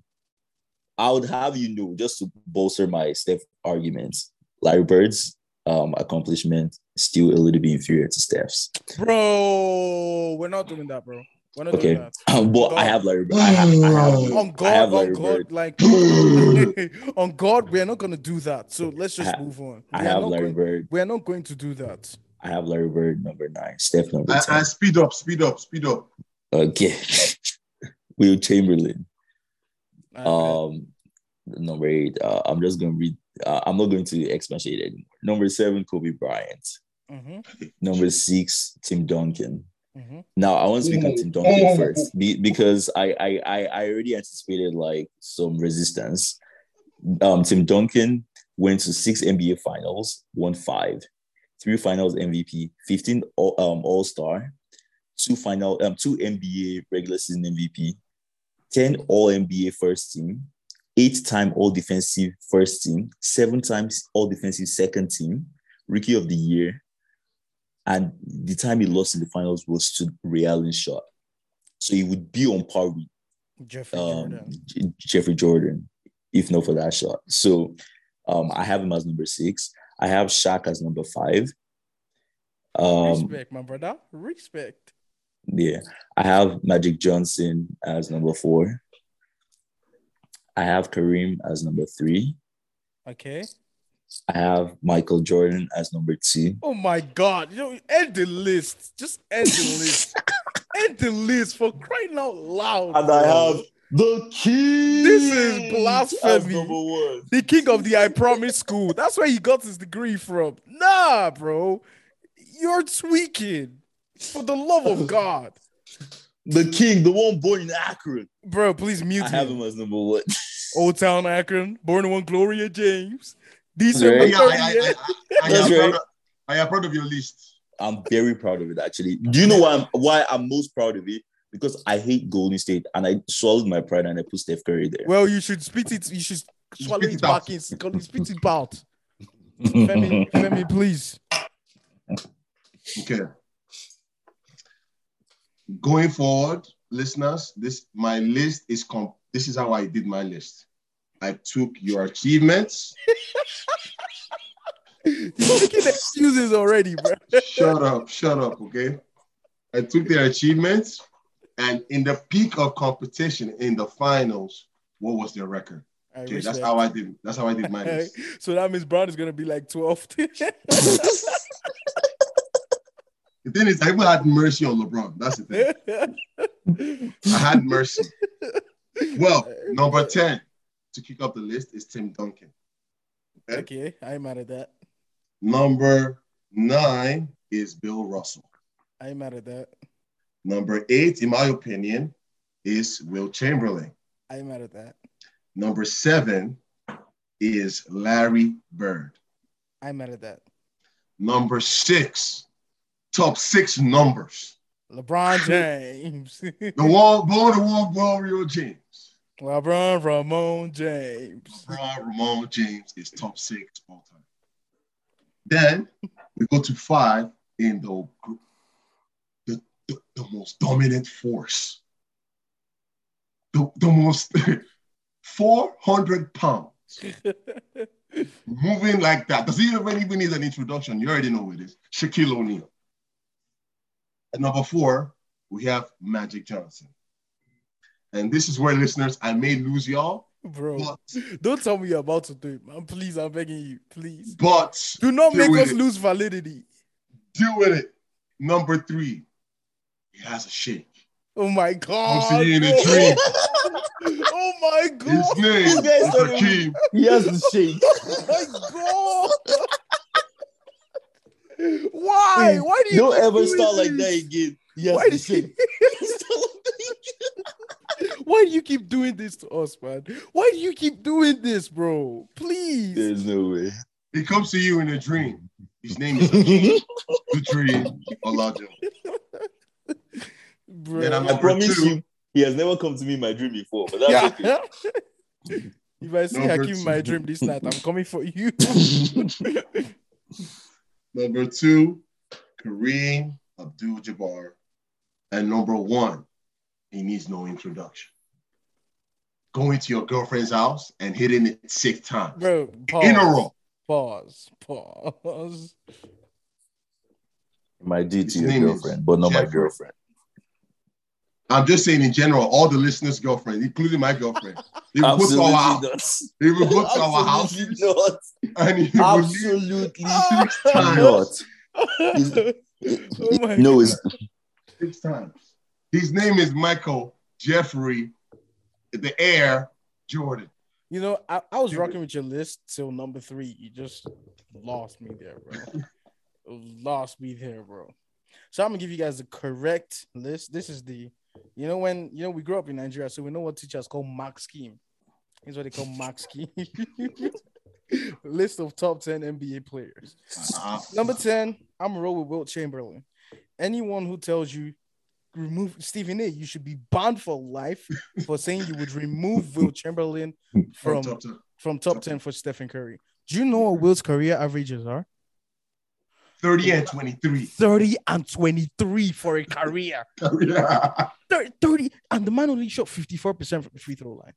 I would have you know, just to bolster my Steph arguments, Larry Bird's um, accomplishment still a little bit inferior to Steph's. Bro, we're not doing that, bro. We're not Okay, doing that. but I have Larry Bird. I have, I have, On I God, have on God, Bird. like on God, we're not gonna do that. So let's just I- move on. I We are have Larry going, Bird. we are not going to do that. I have Larry Bird number nine. Steph number I, ten. I speed up, speed up, speed up. Okay. Wilt Chamberlain. I. Um, number eight. Uh, I'm just gonna read. Uh, I'm not going to expatiate anymore. Number seven, Kobe Bryant. Mhm, Number six, Tim Duncan. Mhm. Now I want to speak on Tim Duncan first be, because I, I I I already anticipated like some resistance. Um, Tim Duncan went to six NBA finals, won five, three finals MVP, 15 all, um, All Star, two final um two NBA regular season MVP, 10 All NBA first team, eight time All Defensive first team, seven times All Defensive second team, Rookie of the Year, and the time he lost in the finals was to Ray Allen shot. So he would be on par with Jeffrey um, Jordan. J- Jeffrey Jordan, if not for that shot. So um, I have him as number six. I have Shaq as number five. Um, Respect, my brother. Respect. yeah, I have Magic Johnson as number four. I have Kareem as number three. Okay. I have Michael Jordan as number two. Oh my God! You know, end the list. Just end the list. end the list for crying out loud. bro. the king. This is blasphemy. as number one. the king of the I Promise School. That's where he got his degree from. Nah, bro. You're tweaking. For the love of God. The king, the one born in Akron. Bro, please mute I have him. him as number one. Old Town Akron, born in one Gloria James. That's December right. Yeah, I, I, I, I, I, That's am right. proud of, I am proud of your list. I'm very proud of it actually. Do you know why I'm why I'm most proud of it? Because I hate Golden State and I swallowed my pride and I put Steph Curry there. Well, you should spit it. You should swallow Spit it it out. back in. Spit it out. Femi, Femi, please. Okay. Going forward, listeners, this my list is com- this is how I did my list. I took your achievements. You're making excuses already, bro. shut up, shut up, okay? I took their achievements, and in the peak of competition in the finals, what was their record? I Okay, that's respect. how I did. That's how I did list. so that means Bron is gonna be like 12. The thing is, I even had mercy on LeBron. That's the thing. I had mercy. Well, number 10 to kick off the list is Tim Duncan. okay, I'm mad at that. Number nine is Bill Russell. I'm mad at that. Number eight, in my opinion, is Wilt Chamberlain. I'm mad at that. Number seven is Larry Bird. I'm mad at that. Number six, top six numbers. LeBron James. The wall, born the wall, Mario James. LeBron Raymone James. LeBron Raymone James is top six all time. Then we go to five in the the, the, the most dominant force. The, the most 400 pounds moving like that. Does he even even need an introduction? You already know who it is. Shaquille O'Neal. At number four, we have Magic Johnson. And this is where listeners, I may lose y'all, Bro, but don't tell me you're about to do it, man. Please, I'm begging you. Please. but Do not make us it. lose validity. deal with it. Number three, he has a shake. Oh my I'll god. see you in a dream. oh my His god. name This is guy is telling me- Hakeem. He has the shake. Oh my god. Why? Why do you Don't ever doing start like that again. He has Why the did shake. Why do you keep doing this to us, man? Why do you keep doing this, bro? Please. There's no way. He comes to you in a dream. His name is the Dutri Olajo. Bro. Then I'm I promise two. you, he has never come to me in my dream before, but that's yeah. okay. if I see Number Hakeem in my dream this night, I'm coming for you. Number two, Kareem Abdul Jabbar. And number one, he needs no introduction. Going to your girlfriend's house and hitting it six times Bro, pause. in a row. Pause. Pause. My D His to your girlfriend, but not my girlfriend. I'm just saying in general, all the listeners' girlfriends, including my girlfriend, they will go to our house. They will go to our house Absolutely not. and he will leave Absolutely six times. not. oh my No, it's Six times. His name is Michael Jeffrey, the Air Jordan. You know, I, I was rocking with your list till number three. You just lost me there, bro. lost me there, bro. So I'm gonna give you guys the correct list. This is the, you know, when you know we grew up in Nigeria, so we know what teachers call mark scheme. Here's what they call mark scheme. list of top 10 NBA players. Uh, Number 10, I'm roll with Wilt Chamberlain. Anyone who tells you remove Stephen A, you should be banned for life for saying you would remove Wilt Chamberlain from top ten. from top 10 for Stephen Curry. Do you know what Will's career averages are? 30 and 23. 30 and 23 for a career. Yeah. 30, 30 and the man only shot 54% from the free throw line.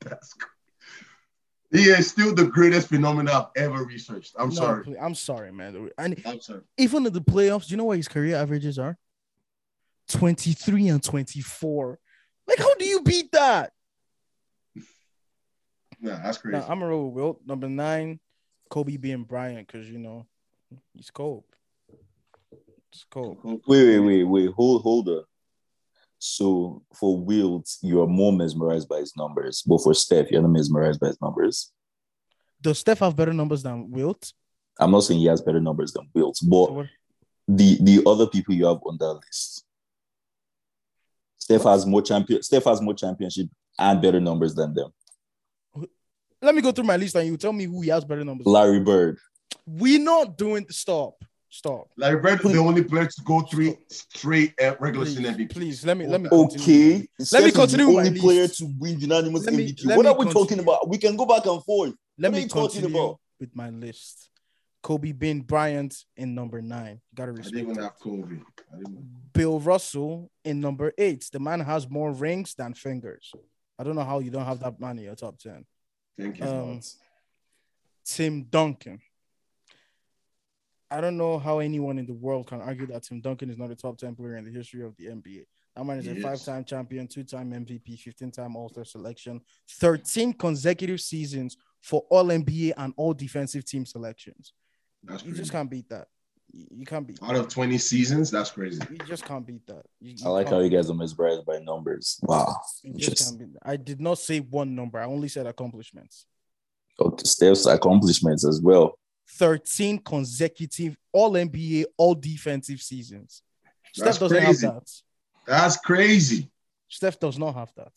That's cr- he is still the greatest phenomenon I've ever researched. I'm No, sorry. I'm sorry, man. And I'm sorry. even in the playoffs, do you know what his career averages are? 23 and 24. Like, how do you beat that? Nah, that's crazy. No, I'm a roll with Wilt. Number nine, Kobe Bean Bryant, because you know he's cold. It's cold. wait, wait, wait, wait. Hold, hold on. So for Wilt, you are more mesmerized by his numbers, but for Steph, you're not mesmerized by his numbers. Does Steph have better numbers than Wilt? I'm not saying he has better numbers than Wilt, but what- the the other people you have on that list. Steph has more champion. Steph has more championship and better numbers than them. Let me go through my list and you tell me who he has better numbers. Larry Bird. We're not doing stop. Stop. Larry Bird is the only player to go three straight uh, regular season Please, MVP. please let me let me continue. Okay. Let me Steph is continue the with my only player list. to win unanimous Let me- MVP. let what me are we talking continue. about? We can go back and forth. Let What are me you talking continue about? with my list. Kobe Bean Bryant in number nine. Gotta I didn't respect even it. have Kobe. Bill Russell in number eight. The man has more rings than fingers. I don't know how you don't have that man in your top 10. Thank you. Um, Tim Duncan. I don't know how anyone in the world can argue that Tim Duncan is not a top 10 player in the history of the NBA. That man is a He is. five time champion, two time MVP, 15 time All Star selection, 13 consecutive seasons for All NBA and All Defensive Team selections. that's You crazy. just can't beat that. You, you can't beat Out of 20 seasons, that's crazy. You just can't beat that. You, I like how you guys are mesmerized by numbers. Wow. You just Interesting. can't beat that. I did not say one number. I only said accomplishments. Oh, okay, Steph's accomplishments as well. 13 consecutive All NBA, All Defensive seasons. That's Steph doesn't crazy. have that. That's crazy. Steph does not have that.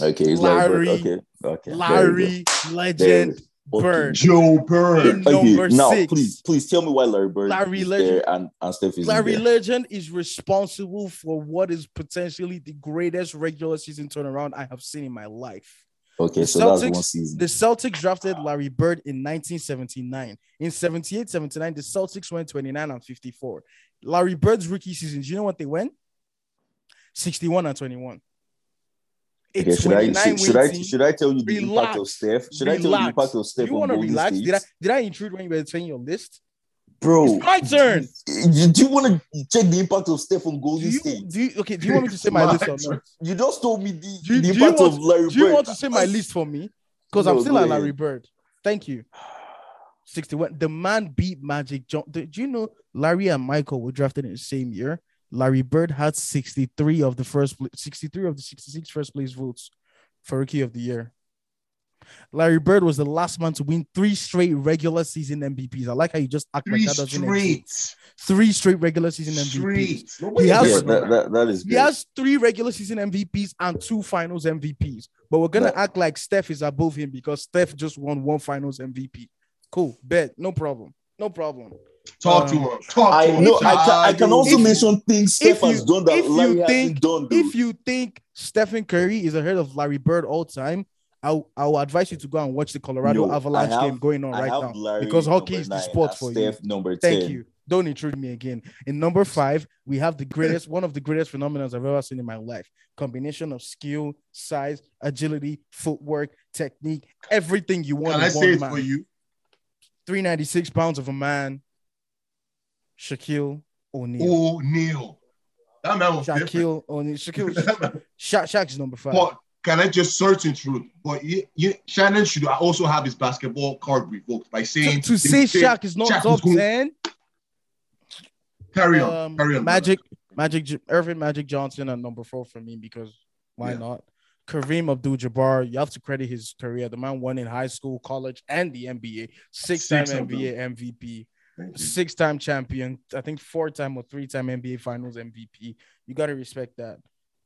Okay, it's Larry. Larry- Bird. Okay, okay. there we go. Larry, legend, we go. Okay. Bird. Joe Bird. Number now six. please, please tell me why Larry Bird Larry is Legend. there and, and Steph is Larry. Legend is responsible for what is potentially the greatest regular season turnaround I have seen in my life. Okay, The so that's Celtics- one season. The Celtics drafted Larry Bird in 1979. In 78 79, the Celtics went 29 and 54. Larry Bird's rookie season, do you know what they went? 61 and 21. Okay, should I should, should I should I tell you the impact of Steph? Should I tell you the impact of Steph Do you want to relax? Did I did I intrude when you were saying your list? Bro, It's my turn. Do you want to check the impact of Steph on Do Golden you, State? do you okay? Do you want me to say my list or not? You just told me the, Do the impact want- of Larry Bird. Do you want to say my list for me? Because I'm still at ahead. Larry Bird. Thank you. 61. The man beat Magic John. Do you know Larry and Michael were drafted in the same year? Larry Bird had 63 of the first 63 of the 66 first place votes for rookie of the year. Larry Bird was the last man to win three straight regular season MVPs. I like how you just act Three like that doesn't straight. exist. Three straight regular season MVPs. Straight. He Nobody has- yeah, that, that, that is He great. has three regular season MVPs and two finals MVPs. But we're gonna That- act like Steph is above him because Steph just won one finals MVP. Cool, bet, no problem, no problem. Talk to Um, him. Talk I to him. know. I can, I can also If mention things Steph if has you- done that if Larry hasn't think- done. Though. If you think Stephen Curry is ahead of Larry Bird all time, I'll, I'll advise you to go and watch the Colorado No, Avalanche have- game going on I right now Larry because hockey is the sport and for you. Number 10. Thank you. Don't intrude me again. In number five, we have the greatest, one of the greatest phenomena I've ever seen in my life. Combination of skill, size, agility, footwork, technique, everything you want Can I in say it man. for you? 396 pounds of a man. Shaquille O'Neal. O'Neal. That man was different. Shaquille O'Neal. Shaquille Sha- Shaq's number five. But can I just certain truth? But you, you, Shannon should also have his basketball card revoked by saying to say Shaq is not Shaq top going- 10, Carry on, um, carry on. Magic, Magic, J- Earvin Magic Johnson at number four for me because why Yeah. not? Kareem Abdul-Jabbar, you have to credit his career. The man won in high school, college, and the NBA. Six-time Six. NBA MVP, You. six-time champion. I think four-time or three-time NBA Finals MVP. You got to respect that.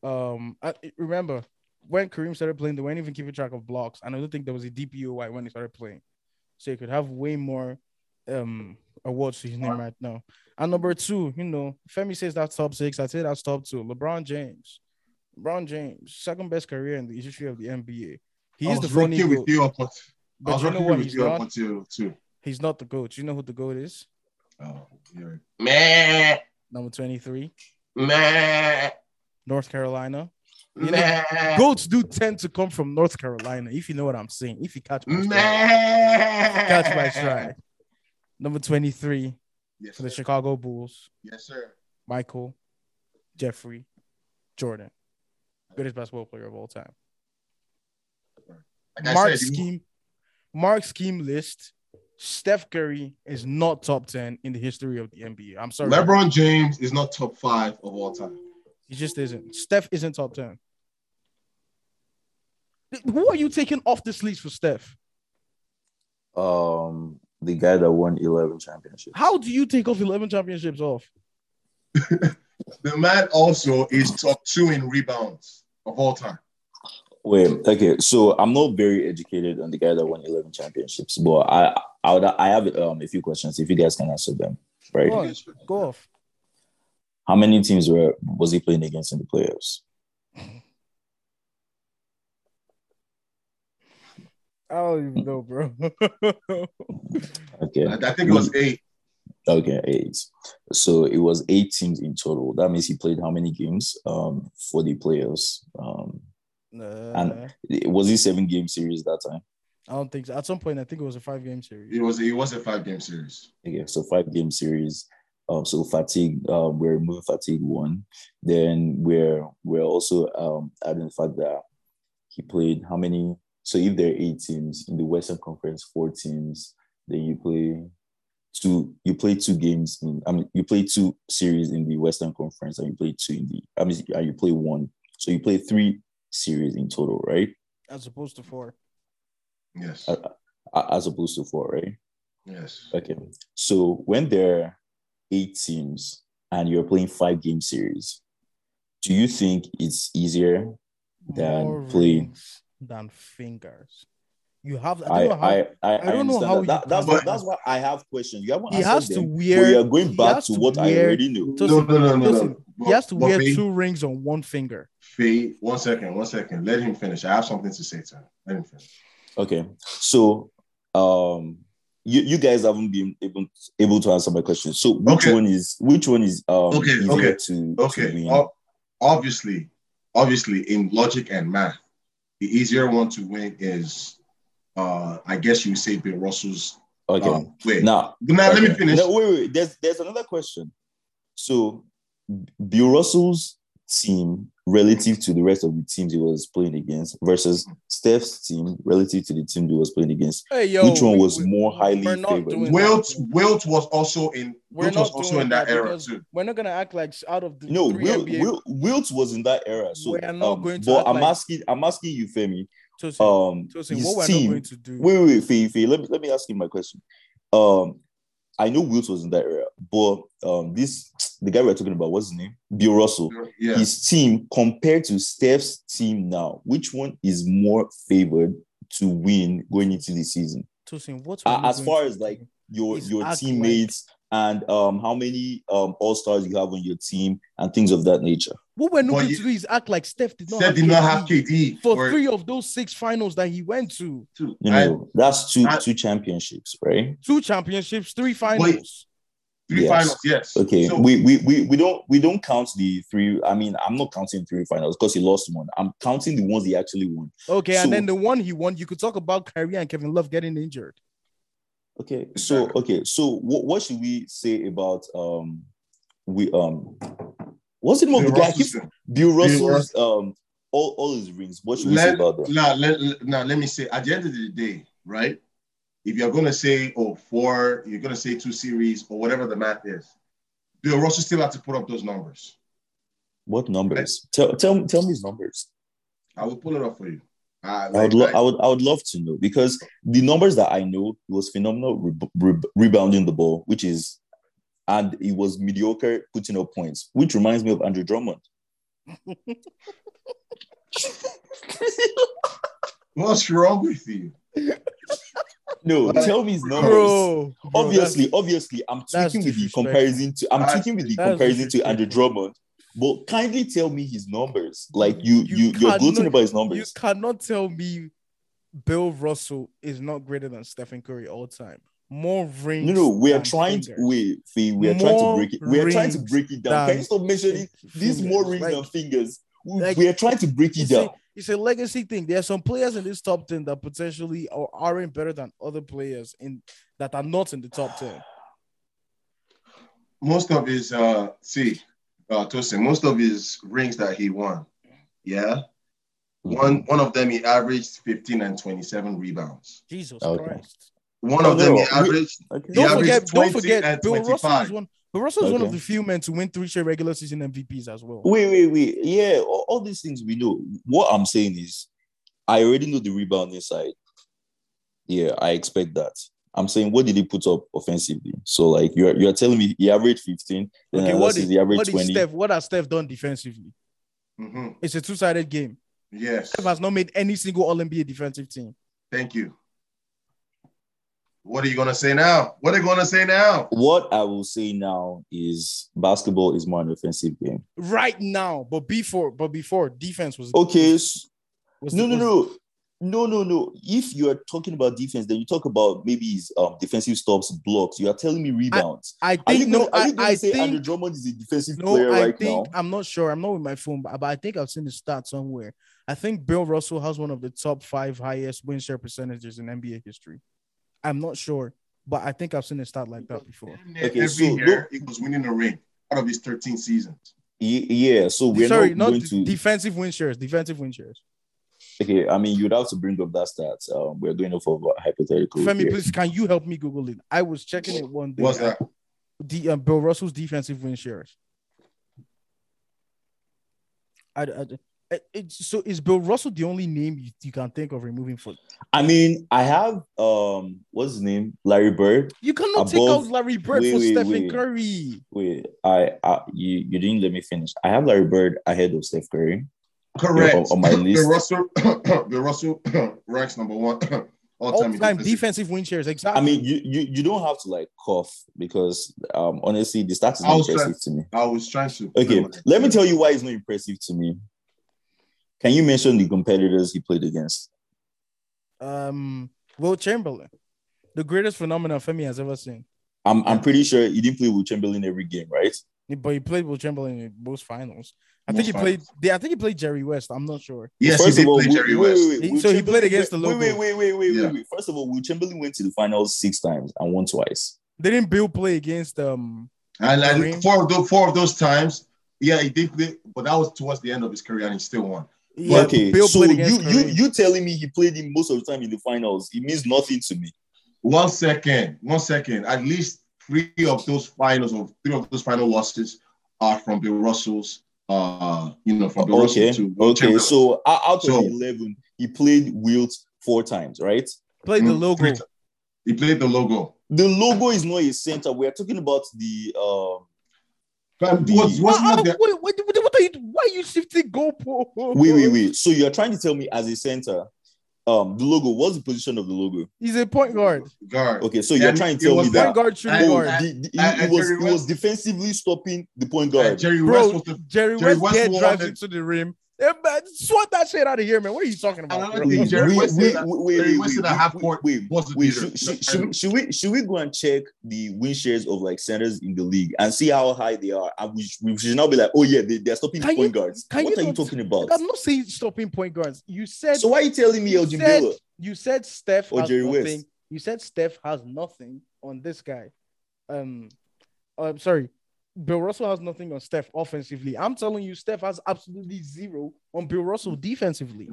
Um, I, remember when Kareem started playing, they weren't even keeping track of blocks, and I don't think there was a DPOY when he started playing. So he could have way more um awards to his name right now. And number two, you know, Femi says that's top six. I say that's top two. LeBron James. LeBron James, second best career in the history of the NBA. He I is was the goat. with you up until, I But was you know what? with He's not. two. He's not the goat. You know who the goat is? Oh, you're meh, Number 23, meh, North Carolina. You know, Goats do tend to come from North Carolina, if you know what I'm saying. If you catch my stride. Catch my stride. Number 23 Yes, for the sir. Chicago Bulls, Yes, sir. Michael Jeffrey Jordan. Greatest basketball player of all time. Like Mark said, you- scheme, Mark scheme list. Steph Curry is not top 10 in the history of the NBA. I'm sorry. LeBron James is not top five of all time. He just isn't. Steph isn't top 10. Who are you taking off this list for Steph? Um, the guy that won 11 championships. How do you take off 11 championships off? The man also is top two in rebounds of all time. Wait, okay. So I'm not very educated on the guy that won 11 championships, but I I would I have um a few questions if you guys can answer them. Right? Go on, go off. How many teams were was he playing against in the playoffs? I don't even know, bro. Okay. I, I think it was eight. Okay, eight. So it was eight teams in total. That means he played how many games um for the playoffs? Um Nah, was he seven game series that time? I don't think so. At some point, I think it was a five game series. It was it was a five game series. Okay, so five game series. Um, so fatigue, um, we're removing fatigue one. Then we're we're also um adding the fact that he played how many? So if there are eight teams in the Western Conference, four teams, then you play two. You play two games in. I mean, you play two series in the Western Conference, and you play two in the. I mean, and you play one. So you play three series in total, right? As opposed to four. Yes. Uh, A- As opposed to four, right? Yes. Okay. So when there are eight teams and you're playing five game series, do you think it's easier than More playing? than fingers. You have. I I don't know how. I I, I don't know how that. That- that's can- why that's why I have questions. You haven't he answered has to them, but wear. you are going back to to what I already know. to- No, no, no, no, Listen, no. He has to But- wear but Faye- two rings on one finger. Faye, one second, one second. Let him finish. I have something to say to him. Let him finish. Okay. So um you, you guys haven't been able able to answer my question. So which Okay. one is which one is um Okay, easier okay, to, Okay. to win? ob- obviously, obviously, in logic and math, the easier one to win is, uh, I guess you would say Bill Russell's. okay. Um, wait. now now let me finish. No, wait, wait. There's there's another question. So Bill Russell's team relative to the rest of the teams he was playing against versus Steph's team relative to the team he was playing against. Hey yo, Which one we- was we- more highly we're not favored? doing Wilt, that. Wilt was also in. We're Wilt was not also doing in that, that era too. We're not gonna act like out of the No, three Wilt, NBA. Wilt, Wilt was in that era. So We are not um, going to but I'm like- asking I'm asking you, Femi. Tosin, Um Tosin, his what we're not going to do. Wait, wait, wait, Faye, Faye, let me let me ask you my question. Um, I know Wilt was in that era, but um, this the guy we're talking about, what's his name? Bill Russell. Yeah. His team compared to Steph's team now, which one is more favored to win going into the season? Tosin, what Uh, as far as, like, Your your act teammates and um how many um all stars you have on your team and things of that nature. What we're not But going you- to do is act like Steph did not Steph have did not have KD KD for or three of those six finals that he went to. two. You I- know, that's two I- two championships, right? Two championships, three finals. three Yes. finals, yes. Okay, So- we, we we we don't we don't count the three. I mean, I'm not counting three finals because he lost one. I'm counting the ones he actually won. Okay, So- and then the one he won, you could talk about Kyrie and Kevin Love getting injured. Okay, so okay, so what what should we say about um we um what's the name of Bill the guy? Russell's- Bill Russell. Russell's um all all his rings. What should we say let, about them? now, let, now, let me say, at the end of the day, right? If you're going to say, oh, four, you're going to say two series or whatever the math is, Bill Russell still have to put up those numbers. What numbers? Tell tell me tell me his numbers. I will pull it up for you. Uh, I would, lo- like- I would, I would love to know because the numbers that I know, was phenomenal re- re- rebounding the ball, which is, and he was mediocre putting up points, which reminds me of Andrew Drummond. what's wrong with you? no, But- tell me his numbers. Bro, bro, obviously, obviously, I'm tweaking with the comparison to, I'm tweaking with the comparison to Andrew. Drummond. But kindly tell me his numbers. Like you, You you, you are gloating about his numbers. you cannot tell me Bill Russell is not greater than Stephen Curry all time. More rings. No, no, we are than trying to fingers. wait, Fee, we are trying to break it. We are trying to break it down. Can you stop mentioning these more rings Like, than fingers? We, like, we are trying to break it down. a, it's a legacy thing. There are some players in this top 10 that potentially are, aren't better than other players in that are not in the top 10. Most of his, uh, see, uh, Tosin, most of his rings that he won, yeah, one one of them he averaged 15 and 27 rebounds. Jesus Okay. Christ. One of them no, he we- averaged Okay. He Don't averaged forget, don't forget, and Bill Russell is one. Bill Russell is one of the few men to win three straight regular season MVPs as well. Wait, wait, wait. Yeah, all, all these things we know. What I'm saying is, I already know the rebounding side. Yeah, I expect that. I'm saying, what did he put up offensively? So, like, you're you're telling me he averaged 15, then Okay, okay, what is is, he averaged what is 20. Steph? What has Steph done defensively? Mhm. It's a two-sided game. Yes. Steph has not made any single All NBA defensive team. Thank you. What are you gonna say now? What are you gonna say now? What I will say now is basketball is more an offensive game. Right now, but before, but before defense was Okay, s- was no, no, no, no, no, no. If you are talking about defense, then you talk about maybe his um, defensive stops, blocks. You are telling me rebounds. I are you think gonna, no, are I, you gonna I say Andrew Drummond is a defensive no, player I right think now? I'm not sure. I'm not with my phone, but, but I think I've seen the stat somewhere. I think Bill Russell has one of the top five highest win share percentages in NBA history. I'm not sure, but I think I've seen a stat like that before. Okay, Every so year he was winning a ring out of his 13 seasons. Yeah, so we're Sorry, not, not going d- to. defensive win shares. Defensive win shares. okay, I mean, you'd have to bring up that stat. Um, we're going off of a hypothetical. Femi, here. please, can you help me Google it? I was checking it one day. What's that? The um, Bill Russell's defensive win shares. I, I- Uh, it's- so is Bill Russell the only name you, you can think of removing for? I mean, I have um, what's his name, Larry Bird. You cannot take out Larry Bird wait, for wait, Stephen wait. Curry. Wait, I, I you you didn't let me finish. I have Larry Bird ahead of Steph Curry. Correct. on- on my list. Bill Russell, Bill Russell ranks number one all All time. in time defensive. defensive win shares. Exactly. I mean, you you you don't have to like cough because um honestly the stats is not was impressive to me. I was trying to. Okay, let me tell you why it's not impressive to me. Can you mention the competitors he played against? um, Wilt Chamberlain, the greatest phenomenon Femi has ever seen. I'm I'm pretty sure he didn't play with Chamberlain every game, right? But he played Wilt Chamberlain in both finals. I Most think he played. finals. Yeah, I think he played Jerry West. I'm not sure. Yes, First he of did all, play Jerry wait, West. wait, wait, He- Will so he played against the went- logo. Wait, wait, wait, wait, wait, Yeah. wait. First of all, Wilt Chamberlain went to the finals six times and won twice. Didn't Bill play against um? And like, four of those, four of those times, yeah, he did play, but that was towards the end of his career, and he still won. Yeah, okay, Bill so you against you you telling me he played him most of the time in the finals? It means nothing to me. One second, one second. At least three of those finals, or three of those final losses, are from Bill Russell's. Uh, you know, from Bill Okay, Russell to Will okay. So o- out of So- the eleven, he played Wilt four times, right? played the Mm, logo. three He played the logo. The logo is not a center. We are talking about the um. But The- was, wasn't Ah, that the, wait, wait, wait, what are? Why are you shifting goalposts? Wait, wait, wait. So you're trying to tell me as a center, um, the logo. What's the position of the logo? He's a point guard. guard? Okay, so you're And trying to tell me that- Point guard, shooting and- oh, guard. the, the, and- it, and was Jerry it was defensively stopping the point Uh, guard. Jerry West was Bro, the Jerry, Jerry West, West get won drives into the rim. Swat that shit out of here, man. What are you talking about? Another bro? thing, Jerry wait, West wait, said that- wait, Jerry wait, West wait, said that wait, half court wait, was the should, should, should, we- should we should we go and check the win shares of like centers in the league and see how high they are? And we, we should now be like, oh yeah, they, they're stopping Can point you- guards. What you are you talking about? I'm not saying stopping point guards. You said So why are you telling me you Elgin Baylor? you said Steph Or has Jerry nothing. West? You said Steph has nothing on this guy. Um, I'm sorry. Bill Russell has nothing on Steph offensively. I'm telling you, Steph has absolutely zero on Bill Russell defensively.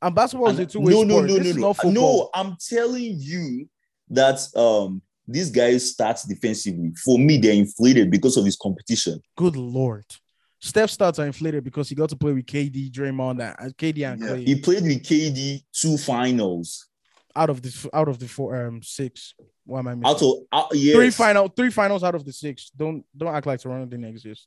And basketball is a two-way no, sport. no, no, this no, no. No, I'm telling you that um these guys starts defensively. For me, they're inflated because of his competition. Good lord. Steph starts are inflated because he got to play with KD, Draymond, and KD and Yeah. Klay He played with KD two finals. out of the out of the four um six. Why am I missing? Out of out, yes. three final three finals out of the six. Don't don't act like Toronto didn't exist.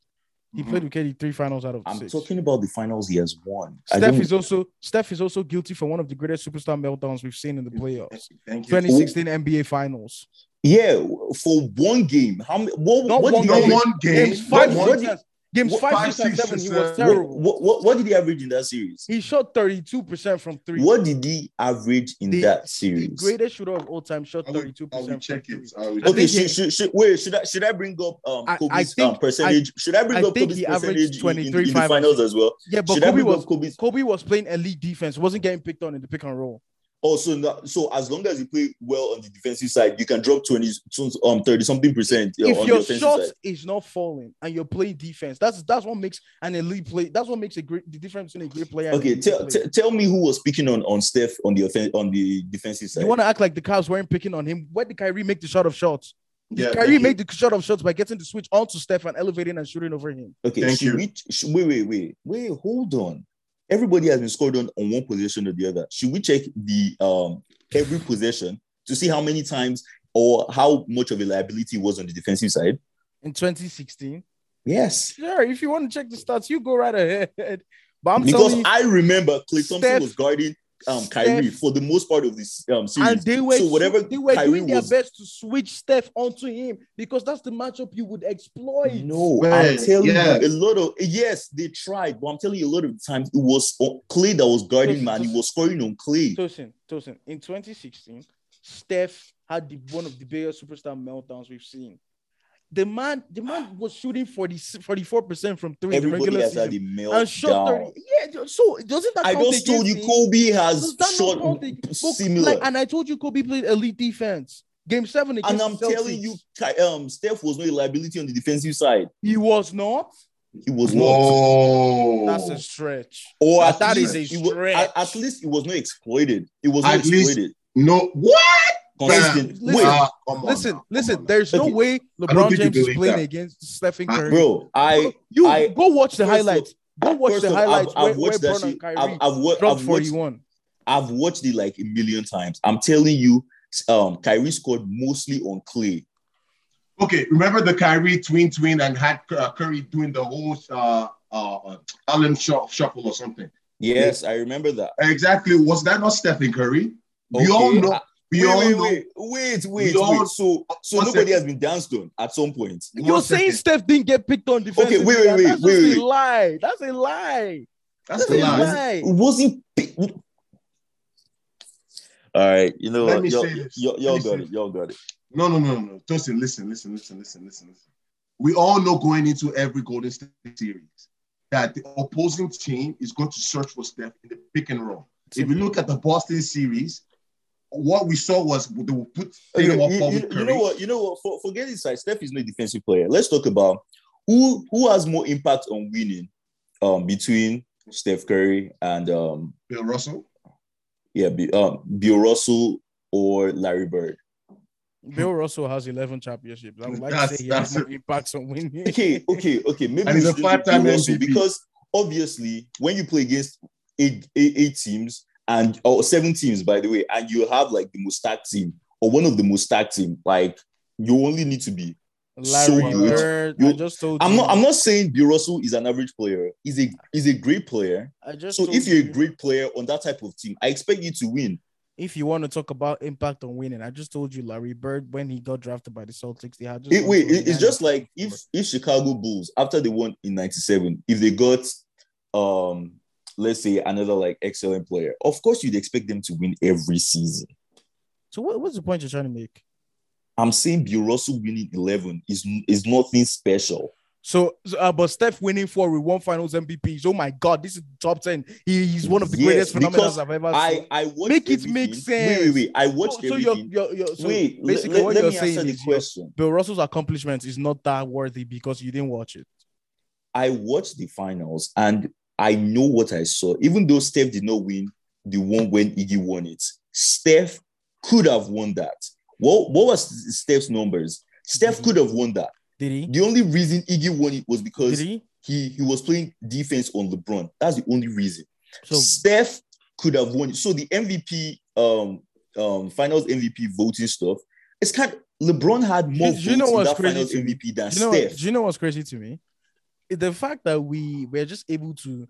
He Mhm. played with KD three finals out of I'm six. talking about the finals he has won. I Steph is also Steph is also guilty for one of the greatest superstar meltdowns we've seen in the playoffs. Thank you. 2016 NBA Finals. yeah, for one game. How many? What, Not what one did game. average? one game. Games not five, what- one- six, and- games what- five, five, six, and six. He was terrible. What, what, what did he average in that series? He shot 32% from three. What did he average in The- that The series? greatest shooter of all time shot I will, 32% I will from check three. it. I will Okay, think should, should, should, wait, should I should I bring up um I- I Kobe's think- um, percentage? should I bring I up think Kobe's he averaged percentage in- in, 23, in the five, finals as well? Yeah, but should I Kobe bring was up Kobe's Kobe was playing elite defense, wasn't getting picked on in the pick and roll. Also no- so as long as you play well on the defensive side, you can drop 20 um 30 something percent uh, if on the your offensive shot side. is not falling and you're playing defense, that's that's what makes an elite play. That's what makes a great the difference between a great player. Okay, an tell, player. t- tell me who was picking on on Steph on the offen- on the defensive side. you want to act like the Cavs weren't picking on him. Where did Kyrie make the shot of shots? Yeah, Kyrie thank made the shot of shots by getting the switch onto Steph and elevating and shooting over him. Okay, Thank should you. we sh- wait, wait, wait, wait, hold on. Everybody has been scored on on one possession or the other. Should we check the um every possession to see how many times or how much of a liability was on the defensive side? In 2016, Yes. sure. If you want to check the stats, you go right ahead. But I'm Because telling you, I remember Klay Thompson Steph- was guarding um Kyrie Steph- for the most part of this um series. and they were so whatever they were Kyrie doing their was best to switch Steph onto him because that's the matchup you would exploit. No, Man, I'm telling yeah. you, a lot of yes, they tried, but I'm telling you, a lot of times it was Klay that was guarding Tosin, man. He was scoring on Klay. Tosin, Tosin, in 2016, Steph had the, one of the biggest superstar meltdowns we've seen. The man, the man was shooting 40, 44% from three in the regular has had season. a And shot 30. Yeah, so doesn't that I just told you? Kobe has doesn't shot count ag- But, similar. Like, and I told you Kobe played elite defense. Game seven against and I'm Celtics. telling you, um, Steph was no liability on the defensive side. he was not. He was not. That's a stretch. Or at That least, is a it was- stretch. at, at least it was not exploited. It was not At least- exploited. no. What? Consistent. Listen, Wait, Ah, come on Listen, now, come listen. on. There's no way LeBron James is playing that. against Stephen Ah, Curry. bro, I you I- go watch the first of- highlights. Go watch the highlights I've, I've where watched that shit. Kyrie I've, I've, wa- dropped I've watched 41. I've watched it like a million times. I'm telling you, um, Kyrie scored mostly on Klay. Okay, remember the Kyrie twin twin and had uh, Curry doing the whole uh, uh, Allen shuffle, shuffle or something. Yes, I remember that. Exactly. Was that not Stephen Curry? We all know. We wait, all wait, know. wait, wait, wait, wait. So, so nobody has been danced on at some point. You're One saying. Steph didn't get picked on defensively. wait, wait, and wait, That's wait, just wait. a lie. That's a lie. That's That's the a lie. lie. It wasn't. All right, you know Let what? me Y'all, say this. y'all, y'all got it. Y'all got it. No, no, no, no. Tosin, listen, listen, listen, listen, listen, listen. We all know going into every Golden State series that the opposing team is going to search for Steph in the pick and roll. If you look at the Boston series, what we saw was they will put Okay, Tatum up you, you- you know what? You know what? For, forget this side. Steph is no defensive player. Let's talk about who who has more impact on winning um, between Steph Curry and um, Bill Russell. yeah, Bi- um, Bill Russell or Larry Bird. Bill Russell has 11 championships. I would like That's- to say he has that's more impacts on winning. Okay, okay, okay. Maybe And we he's a five-time Russell MVP. because obviously when you play against eight, eight, eight teams and or seven teams, by the way, and you have like the most stacked team or one of the most stacked team, like you only need to be Larry so good. Bird. I You- just told I'm you. not. I'm not saying Bill Russell is an average player. He's a he's a great player. I just So if you're a great player on that type of team, I expect you to win. if you want to talk about impact on winning, I just told you Larry Bird when he got drafted by the Celtics, they had It, wait, it- it's just like if if Chicago Bulls after they won in '97, if they got um let's say another like excellent player, of course you'd expect them to win every season. So what, what's the point you're trying to make? I'm saying Bill Russell winning 11 is is nothing special. So, so, uh, but Steph winning four with one Finals MVPs. Oh my God, this is top ten. He, he's one of the Yes, greatest because phenomenons I've ever I seen. I watched Make it make sense. wait, wait. Wait. I So, watched so you're, you're, you're, so wait, basically let, what let you're me saying answer the is your- question. Bill Russell's accomplishment is not that worthy because you didn't watch it. I watched the finals and I know what I saw. Even though Steph did not win the one when Iggy won it, Steph could have won that. What, what was Steph's numbers? Steph could have won that. Did he? The only reason Iggy won it was because he? he, he was playing defense on LeBron. That's the only reason. So Steph could have won it. So the MVP, um, um, finals MVP voting stuff, it's kind of LeBron had more Do you know votes in what's that crazy finals? MVP than you know Steph. do you know what's crazy to me? The fact that we we're just able to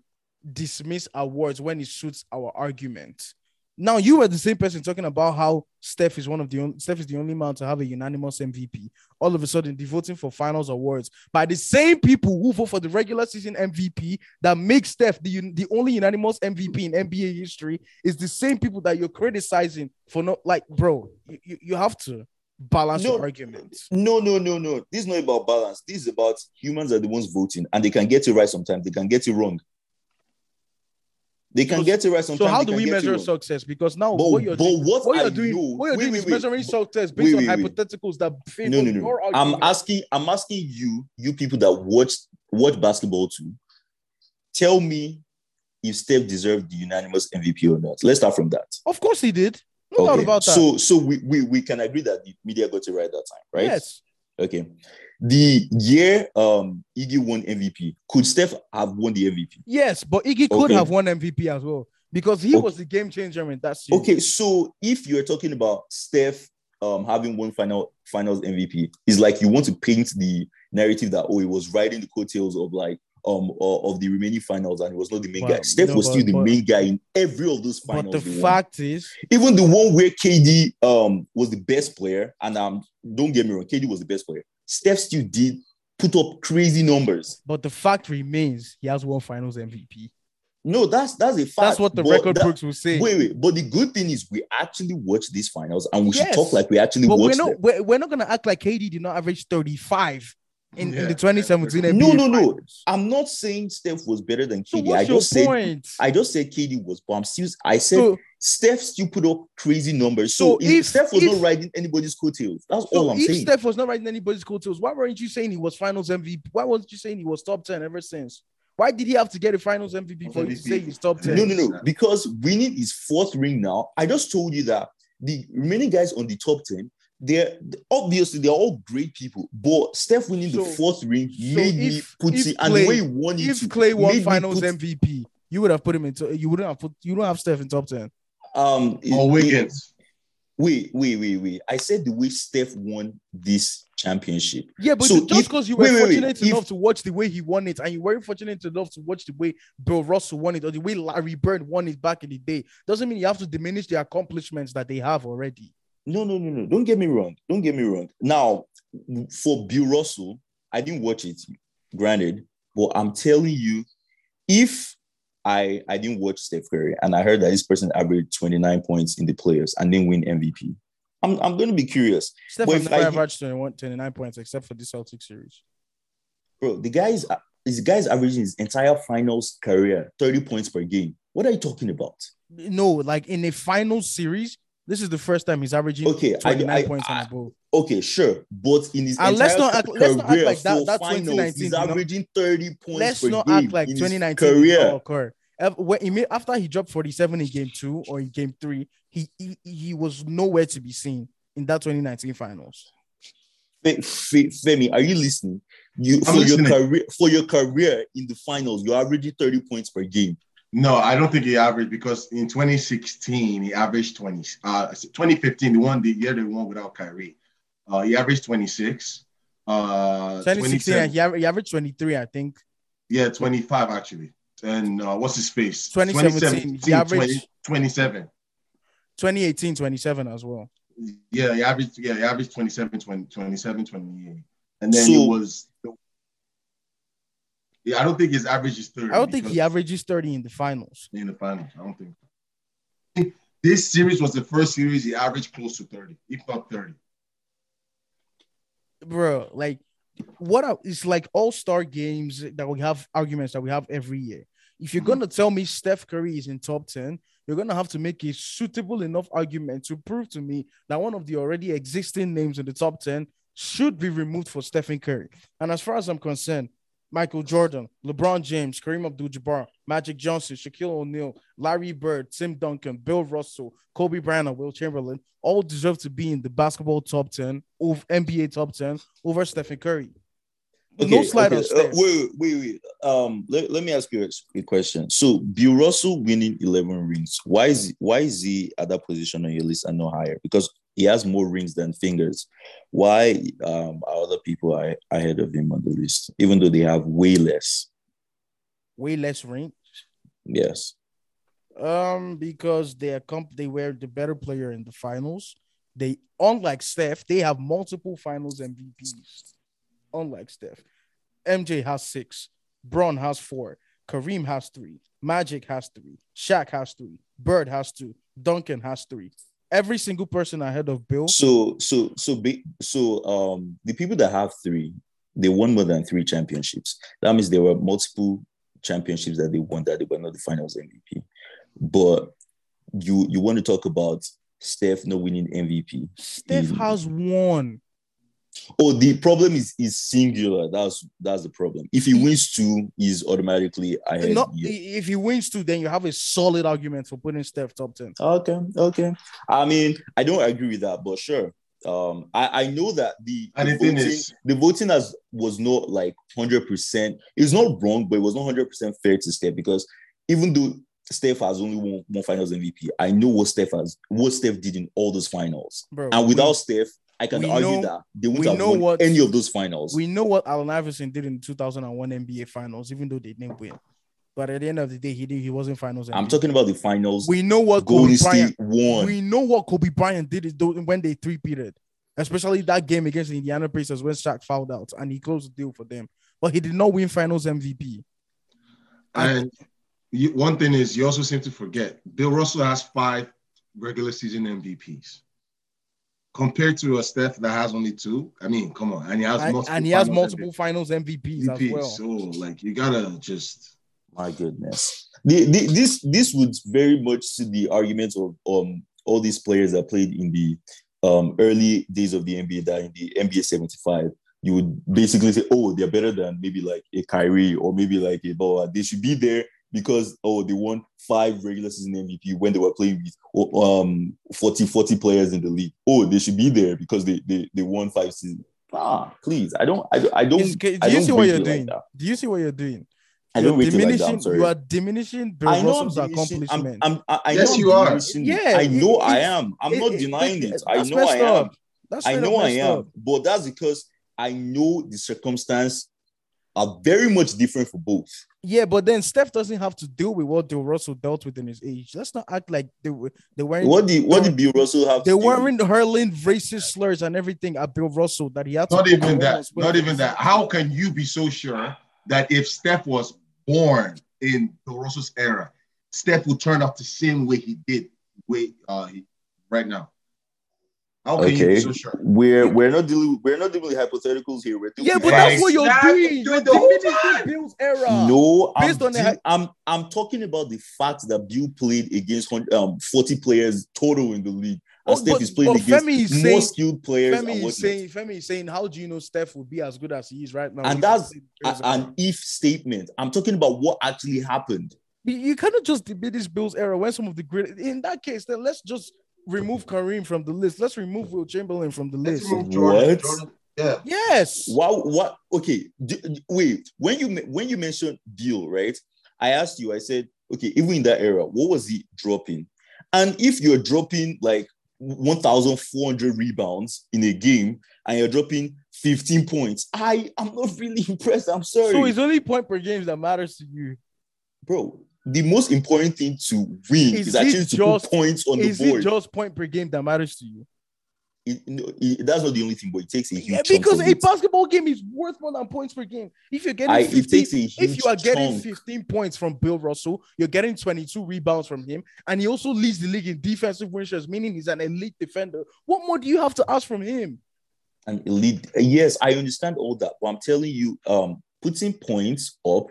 dismiss awards when it suits our argument. Now you were the same person talking about how Steph is one of the only Steph is the only man to have a unanimous MVP. All of a sudden, the voting for finals awards by the same people who vote for the regular season MVP that make Steph the, the only unanimous MVP in NBA history is the same people that you're criticizing for not like, bro. You, you, you have to balance No. arguments. No, no, no, no. This is not about balance. This is about humans are the ones voting, and they can get it right sometimes. They can get it wrong. They can So- get it right sometimes. So how do we measure success? Because now But, what you're but doing, what, what you're doing, know, what you're wait, doing wait, is wait. measuring success based on hypotheticals that favor No, no, no, your no. I'm asking. I'm asking you, you people that watch watch basketball too. Tell me if Steph deserved the unanimous MVP or not. Let's start from that. Of course he did. No doubt Okay. about that. So, so we, we we can agree that the media got it right that time, right? Yes. Okay. The year um Iggy won MVP, could Steph have won the MVP? Yes, but Iggy could Okay. have won MVP as well because he Okay. was the game changer in that series. Okay, so if you're talking about Steph um having won final finals MVP, it's like you want to paint the narrative that oh, he was riding the coattails of like um of the remaining finals and he was not the main Well, guy. Steph no, was but- still the but- main guy in every of those finals. But the they won. fact is, even the one where KD um was the best player, and um don't get me wrong, KD was the best player. Steph still did put up crazy numbers. but the fact remains he has won finals MVP. No, that's that's a fact. That's what the but record that- books will say. Wait, wait, but the good thing is we actually watch these finals and we Yes, should talk like we actually but we're not them. we're, we're not gonna act like KD did not average 35 in, in the 2017 NBA. No, no, no. Finals. I'm not saying Steph was better than So KD. what's I your just said point? I just said KD was, but I'm still I said so, Steph still put up crazy numbers. So, So if, if- Steph was if- not riding anybody's coattails, that's so all I'm if saying. If Steph was not riding anybody's coattails, why weren't you saying he was finals MVP? Why wasn't you saying he was top 10 ever since? Why did he have to get a finals MVP for you to say he's top 10? No, no, no. Because winning is fourth ring now. I just told you that the remaining guys on the top 10, they're obviously they're all great people, but Steph winning the fourth ring so made me put if it, and the way he won it, If Klay won Finals put- MVP, you would have put him into. You wouldn't have put. You don't have Steph in top ten. um, Or Wiggins. Wait, wait, wait, wait. I said the way Steph won this championship. Yeah, but So just because you were wait, wait, wait, fortunate if- enough to watch the way he won it, and you weren't fortunate enough to watch the way Bill Russell won it, or the way Larry Bird won it back in the day, doesn't mean you have to diminish the accomplishments that they have already. No, no, no, no. Don't get me wrong. Don't get me wrong. Now, for Bill Russell, I didn't watch it, granted, but I'm telling you, if I I didn't watch Steph Curry and I heard that this person averaged 29 points in the players and didn't win MVP, I'm, I'm going to be curious. Steph But never I- averaged 21, 29 points except for the Celtics series. Bro, the guy's this guy's averaging his entire finals career 30 points per game. What are you talking about? No, like in a final series, this is the first time he's averaging Okay, I- 29 I- points I- and above. Okay, sure, but in his And let's entire not act- let's not act career like that- for that finals, 2019 he's averaging 30 points Let's per not game act like in his 2019 did career. occur. When he made, after he dropped 47 in game two or in game three, he, he he was nowhere to be seen in that 2019 finals. Fe- Fe- Femi, are you listening? You I'm for your career for your career in the finals, you're averaging 30 points per game. No, I don't think he averaged because in 2016 he averaged 20. Uh, 2015, the one the year they won without Kyrie, uh, he averaged 26. Uh, 2016, 27 he, aver- he averaged 23, I think. yeah, 25 actually. And uh, what's his face? 2017, he averaged- 20 27. 2018, 27 as well. Yeah, he averaged. Yeah, he averaged 27, 20, 27, 28. And then So- it was. Yeah, I don't think his average is 30. I don't think he averages 30 in the finals. in the finals. I don't think. This series was the first series he averaged close to 30, if not 30. Bro, like what are, it's like all-star games that we have arguments that we have every year. If you're Mhm. gonna tell me Steph Curry is in top 10, you're gonna have to make a suitable enough argument to prove to me that one of the already existing names in the top 10 should be removed for Stephen Curry. And as far as I'm concerned, Michael Jordan, LeBron James, Kareem Abdul-Jabbar, Magic Johnson, Shaquille O'Neal, Larry Bird, Tim Duncan, Bill Russell, Kobe Bryant, and Wilt Chamberlain all deserve to be in the basketball top 10 over NBA top 10 over Stephen Curry. no slide on uh, wait, wait, wait. Um, let, let me ask you a, question. So, Bill Russell winning 11 rings. Why is why is he at that position on your list and not higher? Because he has more rings than fingers. Why um, are other people are ahead of him on the list, even though they have way less? Way less range. Yes. Um, because they are comp- they were the better player in the finals. They unlike Steph, they have multiple finals MVPs. Unlike Steph, MJ has six, Bron has four, Kareem has three, Magic has three, Shaq has three, Bird has two, Duncan has three. Every single person ahead of Bill. So, so, so, be, so, um, the people that have three, they won more than three championships. That means there were multiple championships that they won that they were not the finals MVP. But you you want to talk about Steph not winning MVP? Steph has one. Oh, the problem is is singular. That's that's the problem. If he wins two, he's automatically ahead. Not Yeah. if he wins two, then you have a solid argument for putting Steph top 10. Okay, okay. I mean, I don't agree with that, but sure. Um, I, I know that the, the the voting, is- the voting has was not like hundred percent. It's not wrong, but it was not hundred percent fair to Steph because even though Steph has only won one Finals MVP, I know what Steph has, what Steph did in all those finals, Bro, and we- without Steph, I can we argue know- that they we wouldn't have know won what- any of those finals. We know what Allen Iverson did in the 2001 NBA Finals, even though they didn't win. But at the end of the day, he did. He wasn't Finals. I'm talking about the finals. We know what Golden Kobe Bryant. State won. We know what Kobe Bryant did is when they three-peated, especially that game against the Indiana Pacers when Shaq fouled out and he closed the deal for them. But he did not win Finals MVP. And you, one thing is, you also seem to forget Bill Russell has five regular season MVPs. Compared to a Steph that has only two, I mean, come on, and he has And, multiple and he has finals multiple Finals MVPs, MVPs. as well. So, like, you gotta just My goodness. The, the, this this would very much suit the argument of um all these players that played in the um early days of the NBA that in the NBA 75, you would basically say, oh, they're better than maybe like a Kyrie or maybe like a Boa. They should be there because oh they won five regular season MVP when they were playing with oh, um 40 40 players in the league. Oh, they should be there because they they, they won five seasons. Ah, please, I don't I don't I don't. Is- do I you don't see what you're it like doing? do you see what you're doing? I You're don't rate it like that. I'm diminishing. sorry. you are diminishing Bill I know I'm Russell's diminishing. I'm. I'm, I, I Yes, know I'm you are. Yeah, I know it- I am. I'm it- not it- denying it- it. I know I am. That's I know I am. up. But that's because I know the circumstance are very much different for both. Yeah, but then Steph doesn't have to deal with what Bill Russell dealt with in his age. Let's not act like they were they weren't What did what did Bill Russell have? they to do? weren't hurling racist slurs and everything at Bill Russell that he had Not put even that. almost Not even that. How can you be so sure that if Steph was born in Bill Russell's era, Steph would turn out the same way he did way uh he, right now? How can you be Okay. so sure? We're we're not dealing we're not dealing with hypotheticals here. We're Yeah, dealing but with that's facts. what you're Exactly. doing. Do You're it the whole. Bill's era. No, I'm, Based on the I'm I'm talking about the fact that Bill played against hun- um 40 players total in the league. And Oh, Steph but- is playing against Femi is more saying- skilled players. Femi is saying, Femi is saying, how do you know Steph will be as good as he is right now? And that's a- an if statement. I'm talking about what actually happened. You, you cannot just diminish Bill's era when some of the great. In that case, then let's just remove Kareem from the list. Let's remove Wilt Chamberlain from the Let's list. remove Jordan. What? Jordan. Yeah. Yes. Wow, what? Okay, d- d- wait. When you when you mentioned Bill, right? I asked you. I said, okay, even in that era, what was he dropping? And if you're dropping like 1,400 rebounds in a game and you're dropping 15 points, I am not really impressed. I'm sorry, So it's only point per game that matters to you. bro. The most important thing to win Is is, actually to just- put points on the board. Is it just point per game that matters to you? It- no, it- that's not the only thing, but it takes a huge Yeah, because a it. basketball game is worth more than points per game. If you're getting I, 15, it takes a huge if you are getting chunk. 15 points from Bill Russell, you're getting 22 rebounds from him, and he also leads the league in defensive win shares, meaning he's an elite defender. What more do you have to ask from him? an elite. Yes, I understand all that, but I'm telling you, um, putting points up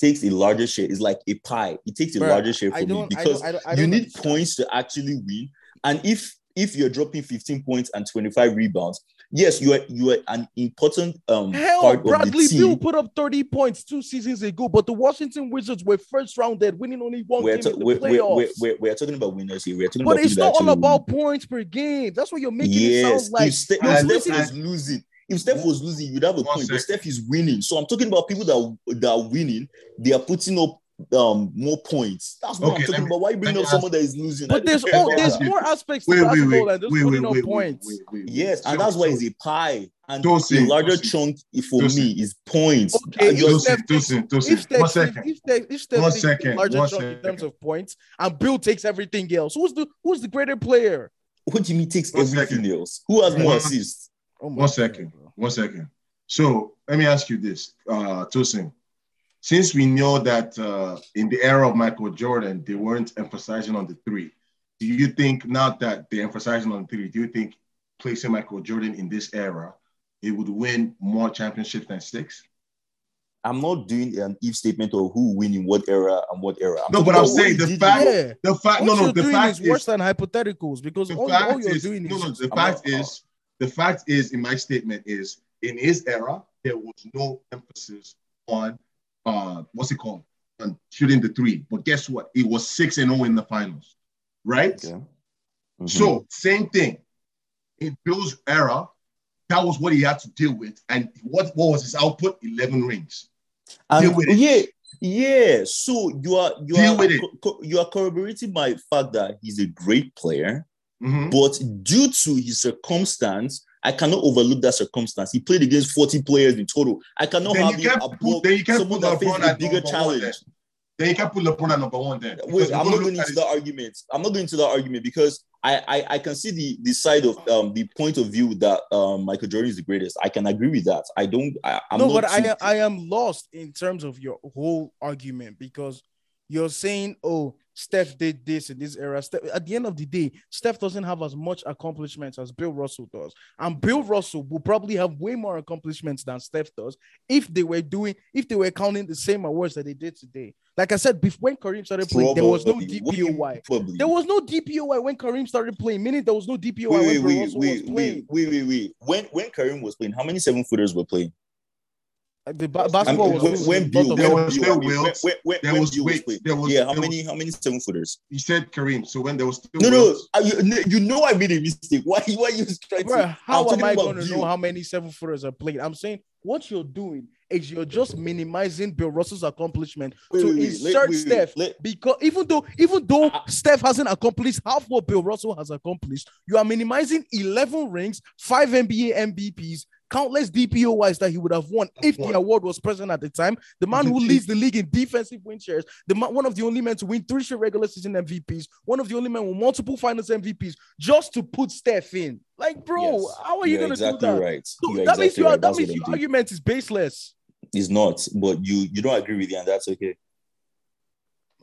takes a larger share. It's like a pie. It takes a Bruh, larger share for me don't- I because don't- I don't- I you don't need understand. points to actually win. And if if you're dropping 15 points and 25 rebounds, yes, you are you are an important um Hell, part of Bradley the Beal put up 30 points two seasons ago, but the Washington Wizards were first rounded, winning only one We're, game ta- in the we're, playoffs. we're, we're, we're talking about winners here. We're talking but about it's not all actually win. about points per game. That's what you're making it Yes, sound like. Ste- you're if And- Steph splitting- was losing, if Steph was losing, you'd have a One point. But. Steph is winning, so I'm talking about people that that are winning. They are putting up um more points. That's what Okay, I'm talking me- about. Why bring up someone that is losing? But there's care all there's more aspects to Wait, wait, basketball wait, than just wait, putting up points. wait, wait, wait. Yes, and So- that's why so- it's a pie. And Tosin, the larger Tosin, chunk for Tosin. me is points. Okay, if you're- Steph Tosin, takes- Tosin, If Steph, One if, if Steph, if Steph One takes second, larger one chunk in terms of points, and Bill takes everything else, who's the who's the greater player? What do you mean takes One everything second. else? Who has more assists? Oh my One God, second. bro. One second. So let me ask you this, uh, Tosin. Since we know that uh, in the era of Michael Jordan, they weren't emphasizing on the three, do you think now that they're emphasizing on the three, do you think placing Michael Jordan in this era, it would win more championships than six? I'm not doing an if statement of who win in what era and what era. I'm No, but I'm saying the fact- Yeah, The fact, what no, no, the fact is worse than hypotheticals because the all, fact all you're is, doing no, is no, just- the I'm fact not- is, the fact is, in my statement is, in his era, there was no emphasis on, uh, what's it called, on shooting the three. But guess what? It was six and zero in the finals, right? Okay. Mhm. So same thing. In Bill's era, that was what he had to deal with. And what, what was his output? Eleven rings. And Deal with it. yeah, yeah. So you are you Deal are you are corroborating my fact that he's a great player, Mhm. but due to his circumstance, I cannot overlook that circumstance. He played against 40 players in total. I cannot Then have you him above put- then you can't someone put that faced a at bigger number one challenge. then. Then you can put LeBron at number one then. Wait, I'm not gonna going look at into that argument. I'm not going into that argument because I, I I can see the the side of um the point of view that um Michael Jordan is the greatest. I can agree with that. I don't. I, I'm no, not but I I am lost in terms of your whole argument because you're saying, oh, Steph did this in this era. Steph, at the end of the day, Steph doesn't have as much accomplishments as Bill Russell does, and Bill Russell will probably have way more accomplishments than Steph does if they were doing if they were counting the same awards that they did today. Like I said, before when Kareem started playing, there was no Probably. What do you mean DPOY. Probably. There was no DPOY when Kareem started playing, meaning there was no DPOY wait, when wait, Bill wait, Russell wait, was wait, playing. wait, wait, wait. When when Kareem was playing, how many seven footers were playing? The ba- basketball mean, was when, when Bill, lot There was Bill, still I mean, when, when, when, There when was- Bill wait, there was- yeah, how there many how many seven footers? You said Kareem. So when there was still No, no, I, you, you know I made a mistake. Why why you trying Bro, to? how I'm am I going to know how many seven footers are played? I'm saying what you're doing is you're just minimizing Bill Russell's accomplishment Wait, to wait, wait, insert wait, wait, Steph let- because even though even though Ah. Steph hasn't accomplished half what Bill Russell has accomplished, you are minimizing 11 rings, five NBA MVPs, countless DPOYs that he would have won if the award was present at the time. The man who leads the league in defensive win shares, the man, one of the only men to win three straight regular season MVPs, one of the only men with multiple finals MVPs, just to put Steph in. Like, bro, Yes, how are you you're going to exactly do that? right. So that means exactly you are, right. that That's means what your I'm doing. argument is baseless. It's not, but you you don't agree with it, and that's okay.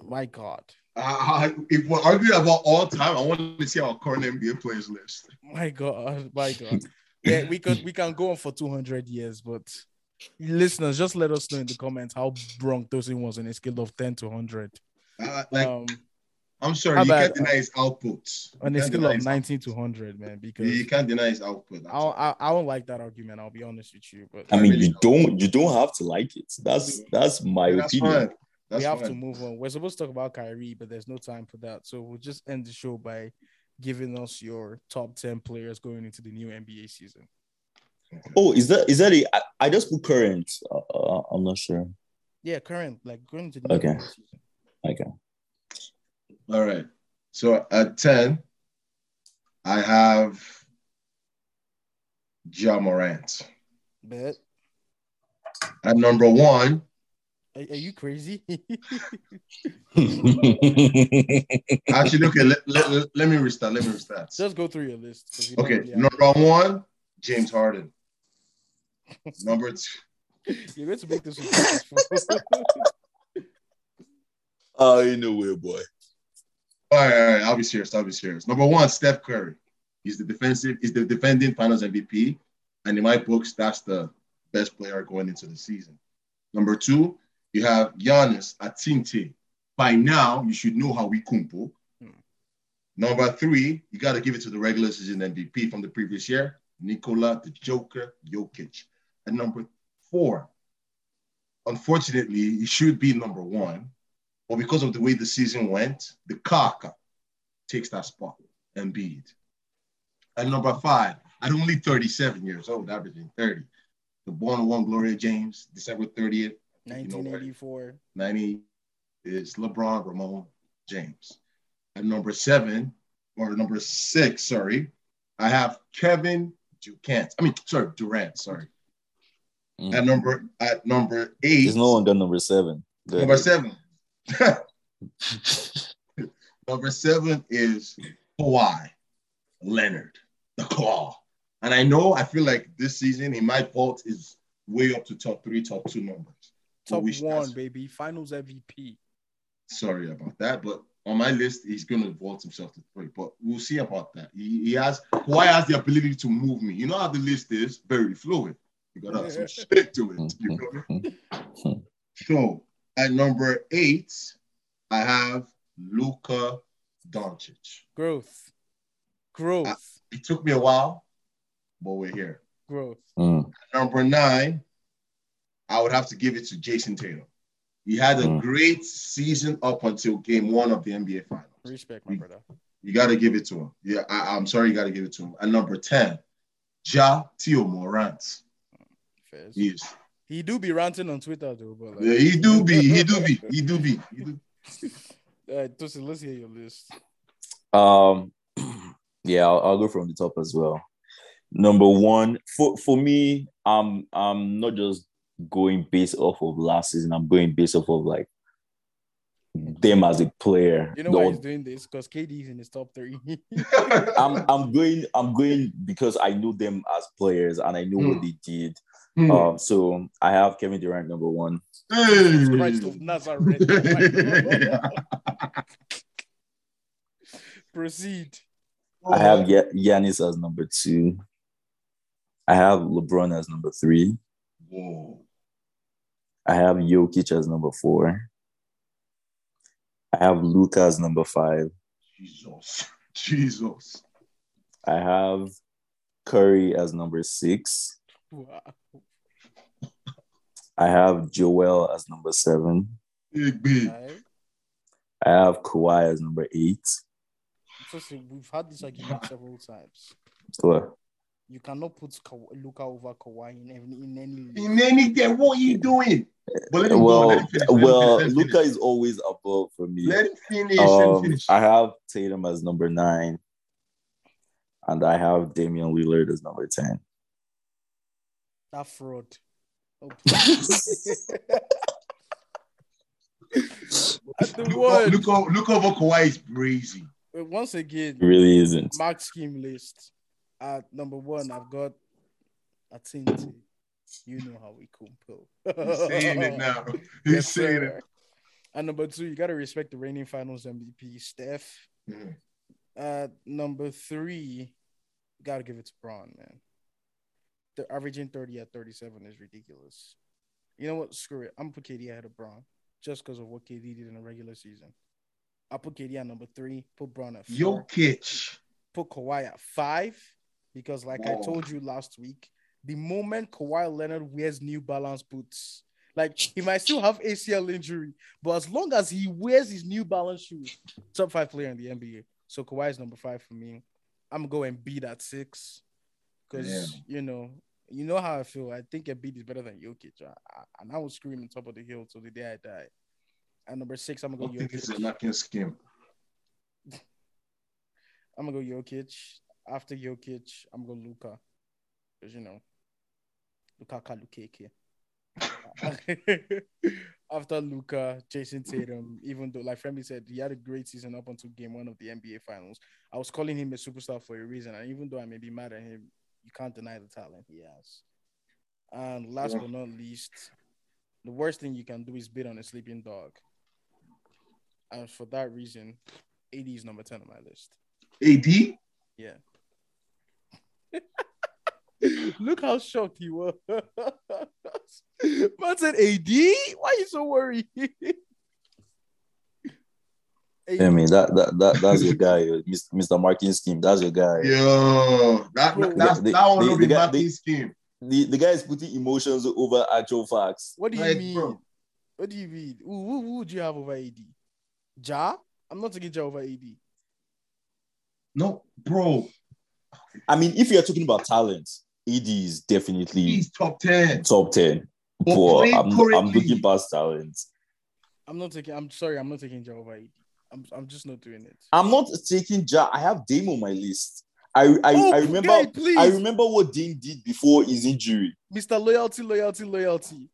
My God. uh, if we're arguing about all time, I want to see our current NBA players list. My God, my God. Yeah, we could we can go on for 200 years, but listeners, just let us know in the comments how wrong Tosin was on a scale of 10 to 100. Uh, like, Um, I'm sorry, how you can't about- deny his outputs. on a scale of his 19 to 100, man, output. because You can't deny his output. I, I I don't like that argument. I'll be honest with you, but I mean, you don't you don't have to like it. That's that's my That's opinion. fine. That's we have fine. to move on. We're supposed to talk about Kyrie, but there's no time for that. So we'll just end the show by giving us your top 10 players going into the new NBA season. Oh, is that is that a? I, I just put current. Uh, uh, I'm not sure. Yeah, current, like going into the new Okay. NBA season. Okay. All right. So at 10, I have Ja Morant. Bet. At number one, Are, are you crazy? actually, okay, let, let, let, let me restart. Let me restart. Just go through your list. you Okay, really have- number one, James Harden. Number two, You're going to make this successful. oh, you know way, boy. all right, all right, I'll be serious. I'll be serious. Number one, Steph Curry. He's the defensive, he's the defending finals MVP. And in my books, that's the best player going into the season. Number two, you have Giannis Atinte. By now, you should know how we kumpo. Hmm. Number three, you got to give it to the regular season MVP from the previous year, Nikola the Joker Jokic. And number four, unfortunately, he should be number one, but because of the way the season went, the Kaka takes that spot, Embiid. And number five, at only 37 years old, averaging 30, the born one Gloria James, December 30th, You know what? 1984. 90 is LeBron Raymone James. At number seven, or number six, sorry, I have Kevin Durant. I mean, sorry, Durant, sorry. Mm. At number at number eight, There's no one got number seven. Go number seven. number seven is Kawhi Leonard, the claw. And I know I feel like this season in my vault is way up to top three, top two numbers. But Top we should- one, baby. Finals MVP. sorry about that. But on my list, he's going to vault himself to three. But we'll see about that. He, he has Kawhi has the ability to move me. You know how the list is very fluid. You got to have some shit to it. You feel me? So at number eight, I have Luka Doncic. Growth. Growth. Uh, It took me a while, but we're here. Growth. Mm. Number nine, I would have to give it to Jayson Tatum. He had a Mm. great season up until game one of the NBA Finals. Respect, my brother. You got to give it to him. Yeah, I, am sorry, you got to give it to him. And number 10, Ja Tio Morant. Fairs. He is. He do be ranting on Twitter though, but like, Yeah, he do be. He do be. He do be. He do. Uh, Tosin, let's hear your list. Um, yeah, I'll, I'll go from the top as well. Number one, for for me, I'm I'm not just going based off of last season. I'm going based off of like them as a player. You know The- why he's doing this? Because KD's in his top three. I'm I'm going I'm going because I know them as players and I know what they did. Hmm. Um, so I have Kevin Durant number one. Christ of Nazareth. Proceed. I have Ya- Giannis as number two. I have LeBron as number three. Whoa. I have Jokic as number four. I have Luka as number five. Jesus. Jesus. I have Curry as number six. Wow. I have Joel as number seven. Big, big. Right? I have Kawhi as number eight. So, so we've had this argument several times. What? You cannot put Ka- Luka over Kawhi in any in any. In any day, what are you doing? But let him go. Well, Let him finish. Let him well, finish. Let him Luka is always above for me. Let him finish. Um, finish. I have Tatum as number nine, and I have Damian Lillard as number ten. That fraud. Oh, At the Look, one. look, over- look over Kawhi is crazy. Once again, It really isn't. Mark scheme list. At number one, I've got Atinti. You know how we compel. He's saying it now. He's Yes, saying it. And number two, you gotta respect the reigning finals MVP, Steph. Mhm. At number three, you gotta give it to Bron, man. The averaging 30 at 37 is ridiculous. You know what? Screw it. I'm put KD ahead of Bron just because of what KD did in the regular season. I'll put KD at number three, put Bron at four, Jokic. put Kawhi at five, because like I told you last week, the moment Kawhi Leonard wears New Balance boots, like he might still have ACL injury, but as long as he wears his New Balance shoes, top five player in the NBA. So Kawhi is number five for me. I'm going beat at six because Damn. you know you know how I feel. I think Embiid is better than Jokic, I, I, and I will scream on top of the hill till the day I die. At number six, I'm gonna go don't think it's a Jokic. scheme. I'm gonna go Jokic. After Jokic, I'm gonna Luka. Because you know, Luka Kalukeke. After Luka, Jayson Tatum, even though, like Femi said, he had a great season up until game one of the NBA Finals. I was calling him a superstar for a reason, and even though I may be mad at him, you can't deny the talent he has. And last Yeah. but not least, the worst thing you can do is bid on a sleeping dog. And for that reason, AD is number 10 on my list. AD? Yeah. Look how shocked he was. Man said, AD? Why are you so worried? I mean that that, that that's your guy, uh, Mr. Marking Scheme. That's your guy. Yo, that, Bro, that's, they- that one they- will they be got- knocking they- scheme. The the guy is putting emotions over actual facts. What do you Like, mean? bro. What do you mean? Who, who, who would you have over AD? Ja? I'm not taking Ja over AD. No, bro, I mean, if you're talking about talent, AD is definitely he's top 10. top ten. But But I'm I'm looking past talent. I'm not taking. I'm sorry. I'm not taking Ja over AD. I'm. I'm just not doing it. I'm not taking Ja. I have Dame on my list. I I, oh, I remember guy, please, I remember what Dame did before his injury. Mr. Loyalty, loyalty, loyalty.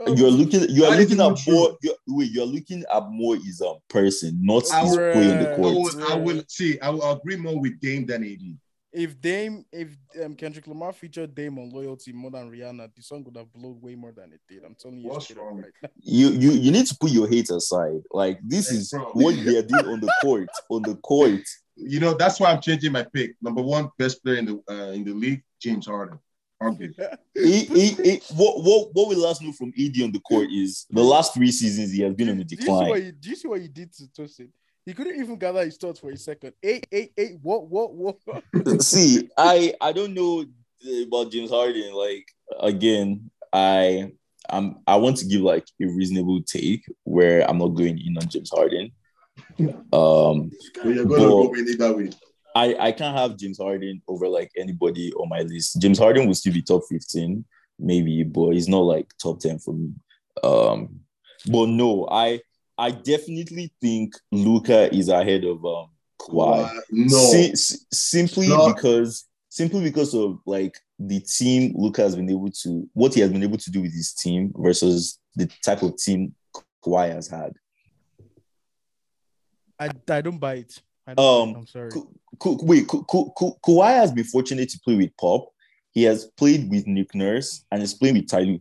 Oh, You're looking you are looking at true. more you're, wait, you're looking at more his um person, not I his will- play in the I I court. will, I will see. I will agree more with Dame than AD. If Dame, if um, Kendrick Lamar featured Dame on Loyalty more than Rihanna, the song would have blown way more than it did. I'm telling you What's wrong? right. You you you need to put your hate aside. Like this Hey, is bro. what they are doing on the court. On the court. You know, that's why I'm changing my pick. Number one best player in the uh, in the league, James Harden. Arguably. He, he, he, what, what, what we last know from Ed on the court is the last three seasons he has been on a do, you see what decline. he, do you see what he did to Tosin? He couldn't even gather his thoughts for a second. Eight, eight, eight. What, what, what? See, I I don't know about James Harden. Like again, I I'm I want to give like a reasonable take where I'm not going in on James Harden. Um, you're gonna But- go with it that way. I I can't have James Harden over like anybody on my list. James Harden will still be top 15, maybe, but he's not like top 10 for me. Um, but no, I I definitely think Luka is ahead of um Kawhi. No. Si- si- simply No. because simply because of like the team Luka has been able to what he has been able to do with his team versus the type of team Kawhi has had. I, I don't buy it. I don't buy it. Um, I'm sorry. Ku- Ku- wait, Kawhi has been fortunate to play with Pop. He has played with Nick Nurse and is playing with Ty Lue.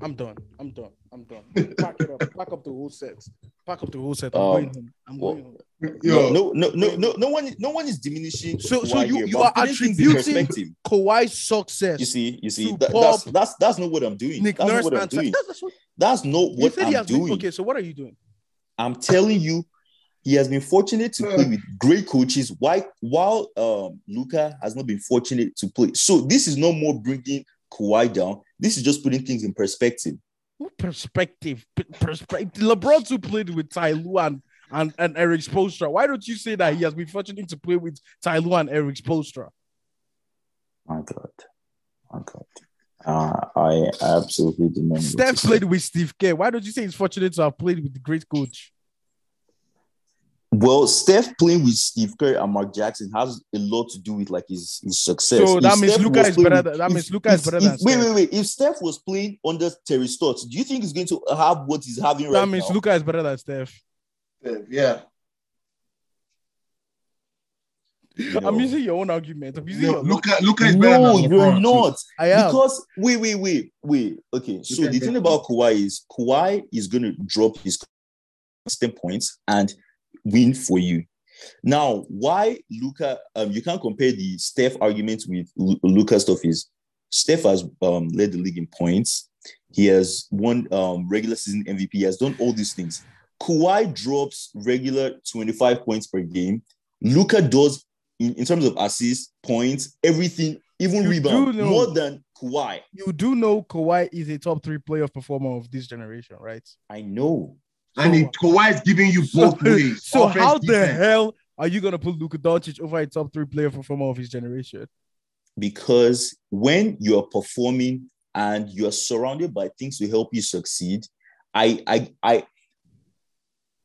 I'm done. I'm done. I'm done. Pack it up. Pack up the whole set. Pack up the whole set. I'm Um, going home. I'm well, going home. Yo, No, no, no, no, no, no one, no one is diminishing. So- so you- here, you are I'm putting things in attributing- perspective. Kawhi's success. You see, you see, that, that's that's that's not what I'm doing. Nick that's Nurse not what I'm doing. That's, that's what That's not what I'm has been, doing. okay, so what are you doing? I'm telling you, he has been fortunate to play with great coaches. Why, while um, Luka has not been fortunate to play. So this is no more bringing Kawhi down. This is just putting things in perspective. What perspective? Perspective. LeBron too played with Ty Lue and, and, and Erik Spoelstra. Why don't you say that he has been fortunate to play with Ty Lue and Erik Spoelstra? My God. My God. Uh, I absolutely do not know. Steph played with Steve Kerr. Why don't you say he's fortunate to have played with the great coach? Well, Steph playing with Steve Kerr and Mark Jackson has a lot to do with like his, his success. So If that means Steph Luka was is better with- than- that if- means Luka is better if- than Wait, Steph. wait, wait. If Steph was playing under Terry Stotts, do you think he's going to have what he's having right now? that means now? Luka is better than Steph. Yeah. I'm using your own argument. I'm using No, your Luka, Luka is better no, than you're LeBron, not. I am. Because wait, wait, wait, wait. Okay, so the thing about Kawhi is Kawhi is going to drop his consistent points and win for you. Now, why Luka? Um, you can't compare the Steph argument with Lu- Luka stuff. Is Steph has um led the league in points. He has won um regular season MVP. He has done all these things. Kawhi drops regular 25 points per game. Luka does in, in terms of assists, points, everything, even You rebound, know- more than Kawhi. You do know Kawhi is a top three playoff performer of this generation, right? I know. And he, Kawhi is giving you both ways. So offense, how the defense. hell are you gonna put Luka Doncic over a top three player performer of his generation? because when you are performing and you are surrounded by things to help you succeed, I I I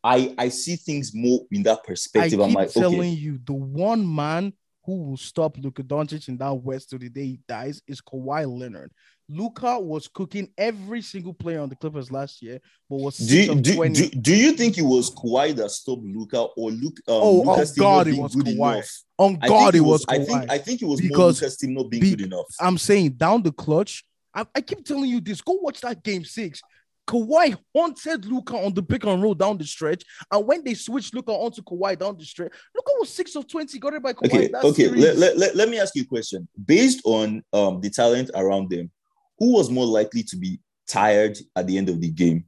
I, I see things more in that I perspective. keep I'm like, telling okay, you, the one man who will stop Luka Doncic in that West till the day he dies is Kawhi Leonard. Luka was cooking every single player on the Clippers last year, but was do, you- of do, 20. do, do you think it was Kawhi that stopped Luka or Luke? Um, Oh, God, it was Kawhi. enough? on I God, think it was I Kawhi. think I think it was Because- Luka still not being be- good enough. I'm saying down the clutch. I, I keep telling you this. Go watch that game six. Kawhi haunted Luka on the pick and roll down the stretch. And when they switched Luka onto Kawhi down the stretch, Luka was six of 20, got it by Kawhi. Okay, okay. Let, let, let, let me ask you a question. Based on um the talent around them, who was more likely to be tired at the end of the game?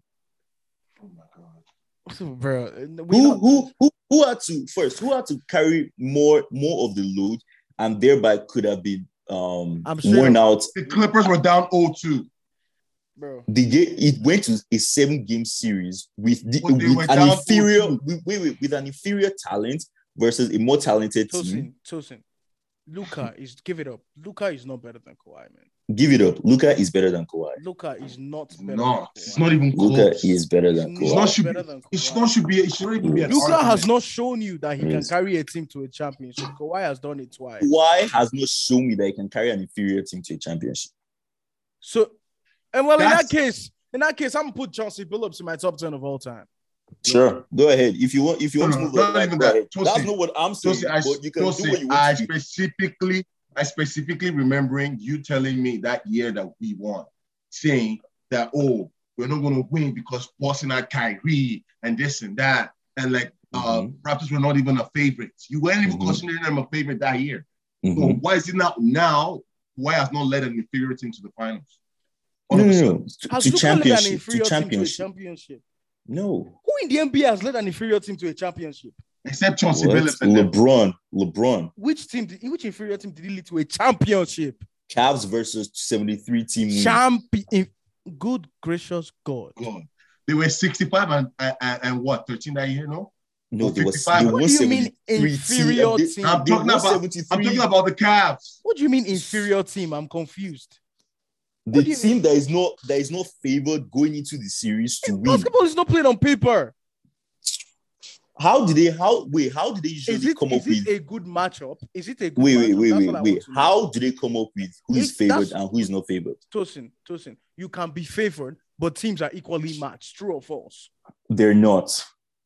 Oh my God. Bro, who, don't- who who who had to first who had to carry more more of the load and thereby could have been um I'm straight worn up- out The Clippers were down 0-2. bro. the game it went to a seven game series with the But they with an inferior with, wait, wait, with an inferior talent versus a more talented team Tosin, Tosin. Luka is give it up. Luka is not better than Kawhi, man. give it up Luka is better than Kawhi Luka is not It's better not. than It's Kawhi. not even close. Luka is better than It's It's Kawhi not should be. than It should Kawhi. not should be. It should not even be. an Luka has not shown you that he Yes. can carry a team to a championship. Kawhi has done it twice. Kawhi has not shown me that he can carry an inferior team to a championship So, and well, in that case, in that case, I'm gonna put Chauncey Billups in my top ten of all time. Sure go ahead if you want if you No, want to no, move not like even that, go that. ahead. Tosin, that's not what I'm saying Tosin, I, but you can Tosin, do what you I want to specifically, I specifically remembering you telling me that year that we won, saying that oh, we're not going to win because Boston had Kyrie and this and that, and like uh, Mhm. Raptors were not even a favorite. You weren't even Mhm. considering them a favorite that year. So Mhm. why is it not now? Why has not led an inferior team to the finals? No no no to, to Luka led an championship to team to championship championship? No Who in the NBA has led an inferior team to a championship? Except Chauncey Billups. LeBron, LeBron, Which team? Did, which inferior team did he lead to a championship? Cavs versus 73 team. Champion. Good gracious God. God. They were 65 and, and, and what, 13 that year, no? No, they were, 55. they What won do you mean inferior They- team? I'm talking about- I'm talking about the Cavs. What do you mean inferior team? I'm confused. The what do you team that is not that is not favored going into the series to win. Basketball is not played on paper. How did they? How wait? How did they Is usually it, come up is it with? a good matchup? Is it a good Wait, wait, wait, wait, wait. want to know. How do they come up with who is favored and who is not favored? Tosin, Tosin, you can be favored, but teams are equally matched. True or false? They're not.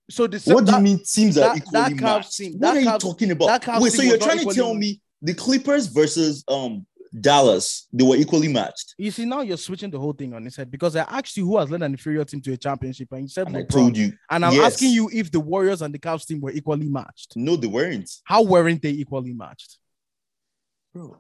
So the What do you mean teams that- are equally that matched? team- what that are you talking about? Wait, so you're trying to tell me the Clippers versus um Dallas they were equally matched? You see, now you're switching the whole thing on its head because I asked you who has led an inferior team to a championship, and you said And I told you and I'm yes. asking you if the Warriors and the Cavs team were equally matched. no, they weren't. How weren't they equally matched? Bro.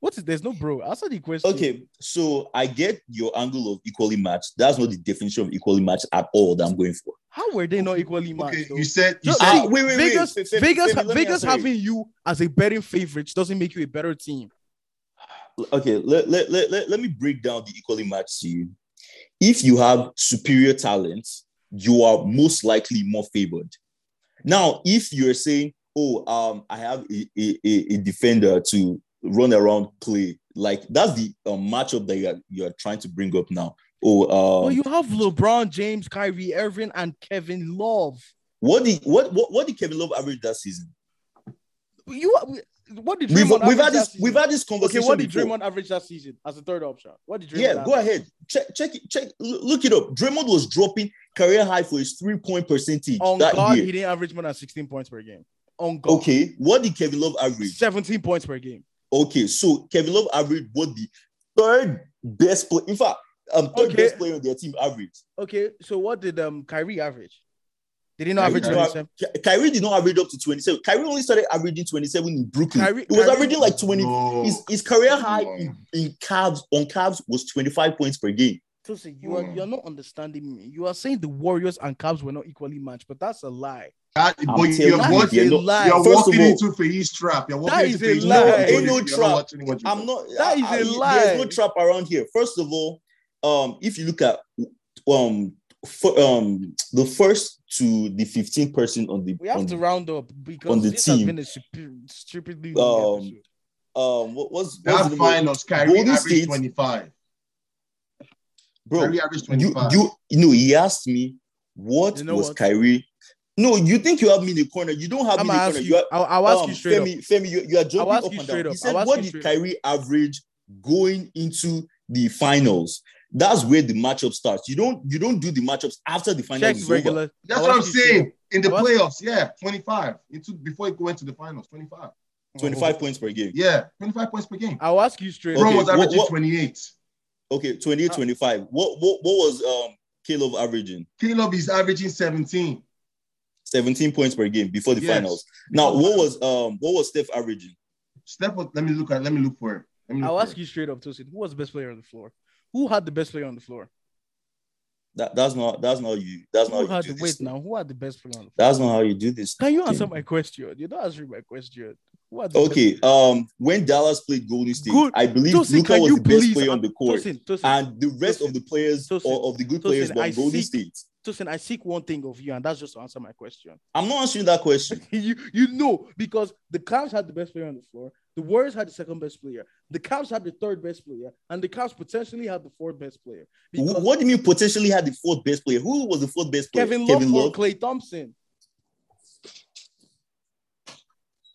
What is there's no bro? Answer the question. Okay, so I get your angle of equally matched. That's not the definition of equally matched at all that I'm going for. How were they not equally matched? Okay, you said you Just- said Ah, wait, wait, wait. Vegas, Fe- Fe- Vegas, Femi, Vegas having you as a betting favorite doesn't make you a better team. Okay let, let, let, let, let me break down the equally matched to you if you have superior talent, you are most likely more favored. Now, if you're saying, "Oh, um, I have a, a, a- defender to run around play," like that's the um, matchup that you're you're trying to bring up now. Oh, um, Well, you have LeBron James, Kyrie Irving, and Kevin Love. what did what, what what did Kevin Love average that season? You what did We've we've average had that this season? we've had this Okay, what did before. Draymond average that season as a third option? What did Draymond? Yeah, go average? ahead. Check, check, it- check. Look it up. Draymond was dropping career high for his three point percentage On that God, year. he didn't average more than 16 points per game. On God, Okay, what did Kevin Love average? 17 points per game. Okay, so Kevin Love averaged what the third best player. In fact, um, third Okay. best player on their team averaged. Okay, so what did um Kyrie average? Did he not Kyrie average did 27? Kyrie did not average up to 27. Kyrie only started averaging 27 in Brooklyn. Kyrie- he was Kyrie- averaging like 20. No. His, his career high in, in Cavs on Cavs was 25 points per game. Tosin, you are you are not understanding me. You are saying the Warriors and Cavs were not equally matched, but that's a lie. That, but you're, you, That what, is you're a lie. you're First of walking into Fahey's trap. You're walking into is a lie. trap. Ain't no You're not trap. watching what you're I'm not. That is I- a I- lie. There's no trap around here. First of all, um, if you look at um, for, um, the first to the 15th person on the We have on, to round up because on the this has team. been a stupid, stupidly long Um, um, what was That finals, Kyrie Golden averaged State- 25. bro? Kyrie averaged You 25. you you know he asked me what You know was what? Kyrie. No, you think you have me in the corner. You don't have I'm me in the corner. you. are- I'll, I'll ask um, you straight Femi, up. Femi, you, you are jumping ask up and straight down. up. He said, I'll "What did straight Kyrie average going into the finals?" That's where the matchup starts. You don't you don't do the matchups after the finals Check is over. That's I'll what I'm ask you saying. In the I'll playoffs, yeah, 25. Into before it went to the finals, 25. 25 points per game. Yeah, 25 points per game. I'll ask you straight. Okay, was averaging what- 28. Okay, 28, Uh, 25. What what what was um Caleb averaging? Caleb is averaging 17. 17 points per game before the Yes. finals. Now, what was um what was Steph averaging? Step up. Let me look at. Let me look for it. Look I'll for ask it. you straight up, Tosin. Who was the best player on the floor? Who had the best player on the floor? That that's not that's not you. That's not Who how had you the do wait now? Who had the best player on the floor? That's not how you do this. Can you thing. answer my question? You're not answering my question. Who had the Okay. Um, when Dallas played Golden State, Good. I believe Tosin, Luka can was the best please- player on the court, Tosin, Tosin, and the rest of the players or of the good players were Golden seek- State. Tosin, I seek one thing of you, and that's just to answer my question. I'm not answering that question. you you know because the Cavs had the best player on the floor, the Warriors had the second best player, the Cavs had the third best player, and the Cavs potentially had the fourth best player. What do you mean potentially had the fourth best player? Who was the fourth best player? Kevin Love or Klay Thompson.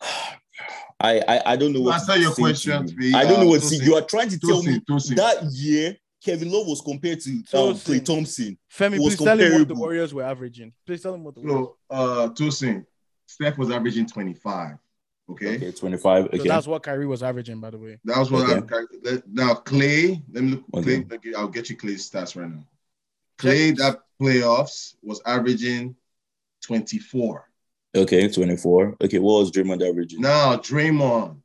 I, I I don't know what Answer your say to questions, you. B. I don't know Uh, what to say. You are trying to tell me Tosin, Tosin. that year Kevin Love was compared to um, Klay Thompson. Femi, was please tell him what the. Warriors were averaging. Please tell him what the Warriors. So, uh, Tosin, Steph was averaging 25. Okay. Okay, 25. So that's what Kyrie was averaging, by the way. That was what Okay. I'm let- now Klay. Let me look. Okay. Klay, let me- I'll get you Klay's stats right now. Klay that playoffs was averaging 24. Okay, 24. Okay, what was Draymond averaging? Now Draymond.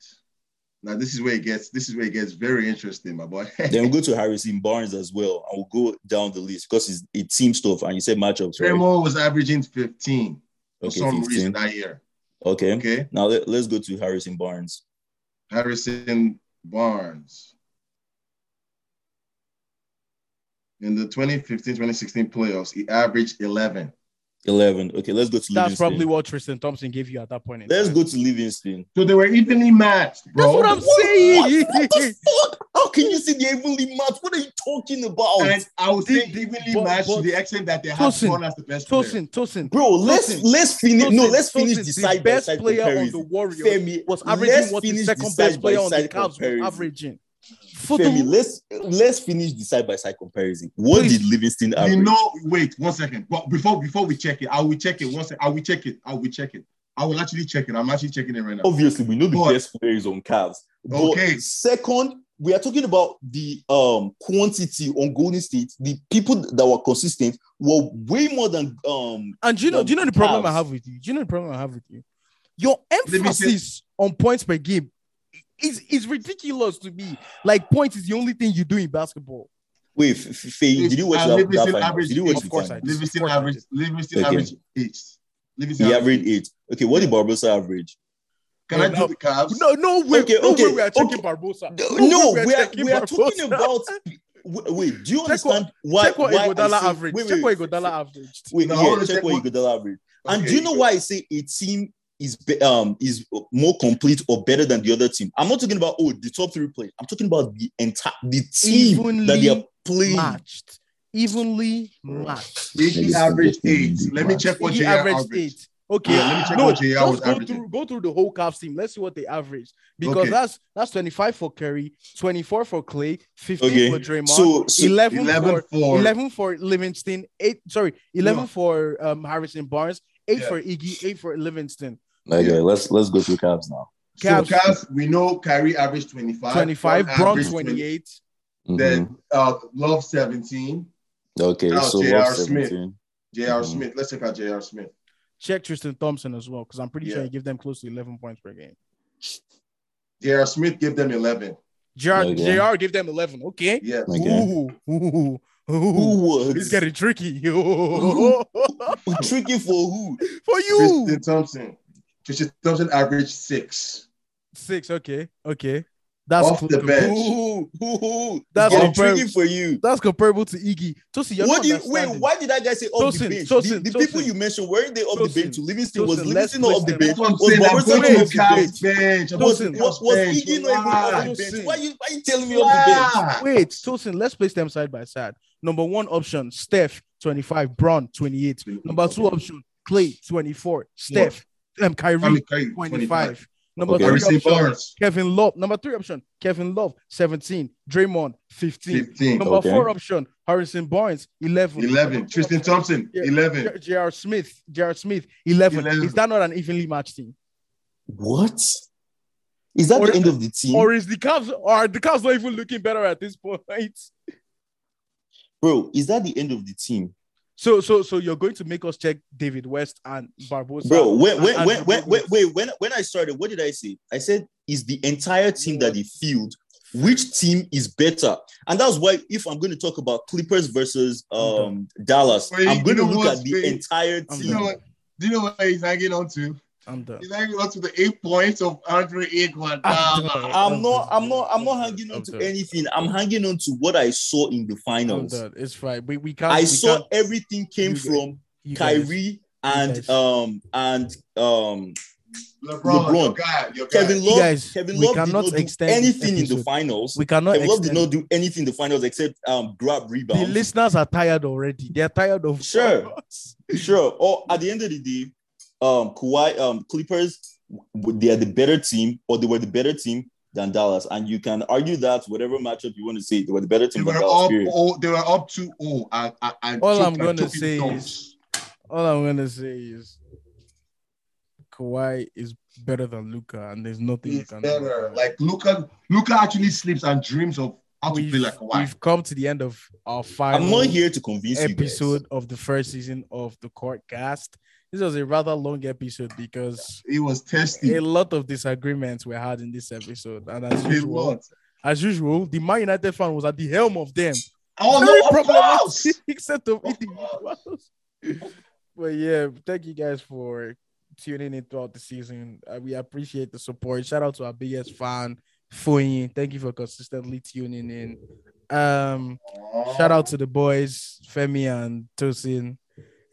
Now this is where it gets. This is where it gets very interesting, my boy. Then we'll go to Harrison Barnes as well. and we'll go down the list because it's it team stuff and you said matchups, right? Draymond was averaging 15 for Okay, some 15. reason that year. Okay. Okay, Now let, let's go to Harrison Barnes. Harrison Barnes. In the 2015-2016 playoffs, he averaged 11. 11. Okay, let's go to That's Livingston. probably what Tristan Thompson gave you at that point. In Let's time. go to Livingston. So they were evenly matched, bro. That's what I'm saying. What the fuck? How can you say the evenly matched? What are you talking about? And I would say The- the- evenly but- matched but- to the extent that they have Tosin, as the best player. Tosin, Tosin. Bro, let's Tosin, let's finish. no, let's finish Tosin, the side by best side player on the Warriors Femi, was let's averaging what the second best player on the Cavs was averaging. For Femi, the, let's let's finish the side by side comparison. What Please. did Livingston average? You know, wait one second. But before before we check it, I will check it. One second. I will check it. I will check it. I will actually check it. I'm actually checking it right now. Obviously, we know the But- best players on Cavs. But Okay. second, we are talking about the um quantity on Golden State. The people that were consistent were way more than um and do you know, do you know the problem I have with you? Do you know the problem I have with you? Your me emphasis on points per game is is ridiculous to me. Like points is the only thing you do in basketball. wait, F- F- Faye, did you watch Uh, that, that average Did you watch eight. the Of course? I did. Livingston Of course I average. did. Livingston Okay. average eight. Livingston He average averaged eight. Okay, what did Barbosa average? Can I No, do the Cavs? No, no way. Okay, no okay, way we are checking okay. Barbosa. No, way we are we are talking about Wait, wait, do you Check what- understand why? check what why I Iguodala say- averaged. Wait, check wait, what Iguodala averaged. Wait, No, yeah, wanna check check what what- Iguodala averaged. And do you know why I say a team is um is more complete or better than the other team? I'm not talking about oh the top three players. I'm talking about the entire the team that they are Evenly playing. Matched, evenly matched. Iggy averaged eight. Let me check what He JR averaged averaged. eight. Okay, Yeah, let me check no, what JR was just go averaging. through go through the whole Cavs team. Let's see what they averaged because Okay. that's that's 25 for Curry, 24 for Klay, 15 Okay. for Draymond, So, so 11, 11 for, for 11 for Livingston, eight sorry, 11 No. for um, Harrison Barnes, eight Yeah. for Iggy, eight for Livingston. Okay, Yeah. let's let's go through Cavs now. So Cavs. Cavs, we know Kyrie averaged 25. 25, Bron Braun averaged 20. 28. Mhm. Then uh, Love 17. Okay, Now, so J.R. Love Smith. 17. J.R. Mhm. Smith. Let's check out J.R. Smith. Check Tristan Thompson as well because I'm pretty sure Yeah. he give them close to 11 points per game. J.R. Smith gave them 11. JR, Okay. JR give them 11. Okay. Yeah. Okay. Ooh, ooh, ooh. Who was It's getting tricky. tricky for who? For you. Tristan Thompson. Tristan Thompson averaged six. Six. Okay. Okay. That's Off cl- the bench. Who? Who? Who? That's Getting comparable. tricky for you. That's comparable to Iggy. Tosi, you're What not do you wait? Why did that guy say off the bench? Tosin, the the people you mentioned weren't they off the bench? To Livingston was Tosin, Livingston off the bench? them. I'm Was saying. I'm Barbosa going not to off the bench? bench. Tosin, going Was was. Iggy not even off the bench? Why you why you telling me off the bench? Wait, Tosin, let's place them side by side. Number one option, Steph, 25, Bron, 28. Number two option, Klay, 24. Steph, um, Kyrie, I mean, Kyrie, 25. Number Okay. three option, Barnes, Kevin Love. Number three option, Kevin Love, 17. Draymond, 15. 15. Number Okay. four option, Harrison Barnes, 11. 11. Tristan Thompson, Yeah. 11. J- J.R. Smith, J.R. Smith, 11. 11. Is that not an evenly matched team? What? Is that Or- the end of the team, Or is the Cavs, or are the Cavs not even looking better at this point? bro? Is that the end of the team, So, so, so you're going to make us check David West and Barbosa. bro? When when and when Andrew when, when wait when when I started, what did I say? I said is the entire team that they field. Which team is better? And that's why if I'm going to talk about Clippers versus um Dallas, Wait, I'm going to look at the Wait. entire I'm Do team. you know what? Do you know what he's hanging on to? I'm done. He's hanging on to the eight points of Andre Iguodala. I'm not, I'm not, I'm not hanging on I'm to done. anything. I'm hanging on to what I saw in the I'm finals. done. It's fine. We, we can't. I we saw can't- everything came You- from you guys- Kyrie and guys. um and um LeBron, LeBron. your guy, your guy. Kevin You Love. guys, Kevin we Love did cannot not do extend this anything in the finals. We cannot. Kevin Love did not do anything in the finals except um grab rebound The listeners are tired already. They're tired of Sure. Sure. Or at the end of the day, um Kawhi, um Clippers, they are the better team, or they were the better team than Dallas. And you can argue that whatever matchup you want to say, they were the better team than were Dallas, up, oh, they were up 2 0. I, I, I All took- I'm gonna say is- All I'm gonna say is Kawhi is better than Luka, and there's nothing you He's can better. do. Like Luka, Luka actually sleeps and dreams of how to we've, play like Kawhi. we've come to the end of our final I'm not here to convince you. episode Guys. of the first season of the court cast. This was a rather long episode because It was testy. a lot of disagreements were had in this episode, and as usual, as usual, the Man United fan was at the helm of them. Oh Very no, problematic set of Of individuals. but yeah, thank you guys for tuning in throughout the season. Uh, we appreciate the support. Shout out to our biggest fan, Foyin. Thank you for consistently tuning in. Um, shout out to the boys, Femi and Tosin.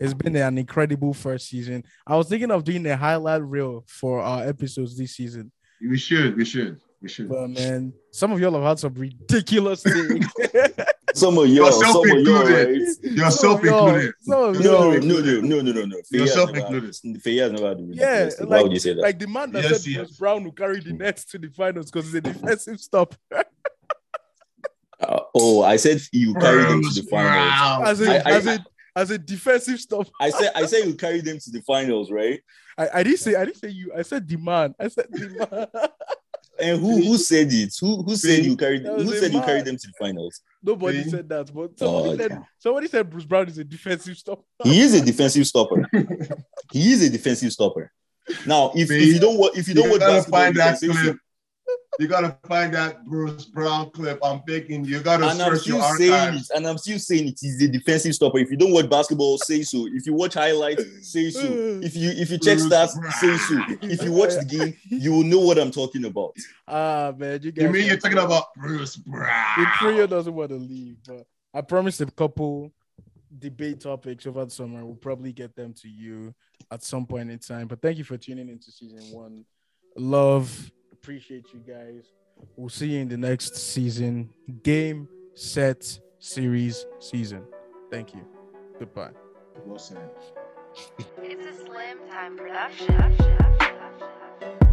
It's been an incredible first season. I was thinking of doing a highlight reel for our episodes this season. We should, we should, we should. But man, some of y'all have had some ridiculous things. Some of y'all, Yourself some of y'all, included. right? Yourself Some of y'all- included. some of No, y'all- no, no, no, no, no, no. Feya Yourself never included. Feya has never had a Yeah, ridiculous thing. Why like, would you say that? like the man that Yes, said yes. Bruce Brown will carry the Nets to the finals because he's a defensive stop. Uh, oh, I said you carry them to the Bruce finals. Brown. As a, I- I- as a, as a defensive stop. I said I said you carry them to the finals, right? I, I didn't say I didn't say you. I said demand. I said demand. And who who said it? Who who said you carried? That Who a said you carried them to the finals? Nobody See? said that, but oh, somebody Oh, said okay. somebody said Bruce Brown is a defensive stop. He is a defensive stopper. he is a defensive stopper. Now, if, if you don't wa- if you don't You watch gotta basketball, find that clip. You gotta find that Bruce Brown clip. I'm thinking you gotta And I'm search still your saying it, archives. and I'm still saying it. He's a defensive stopper. If you don't watch basketball, say so. If you watch highlights, say so. If you if you check Bruce stats, Brown. say so. If you watch the game, you will know what I'm talking about. Ah man, you guys. You mean you're are- talking about Bruce Brown? Imperial doesn't want to leave, but I promised a couple debate topics over the summer. We'll probably get them to you at some point in time. But thank you for tuning into season one. Love, appreciate you guys. We'll see you in the next season. Game, set, series, season. Thank you. Goodbye. Well said. It's a Slim Time production.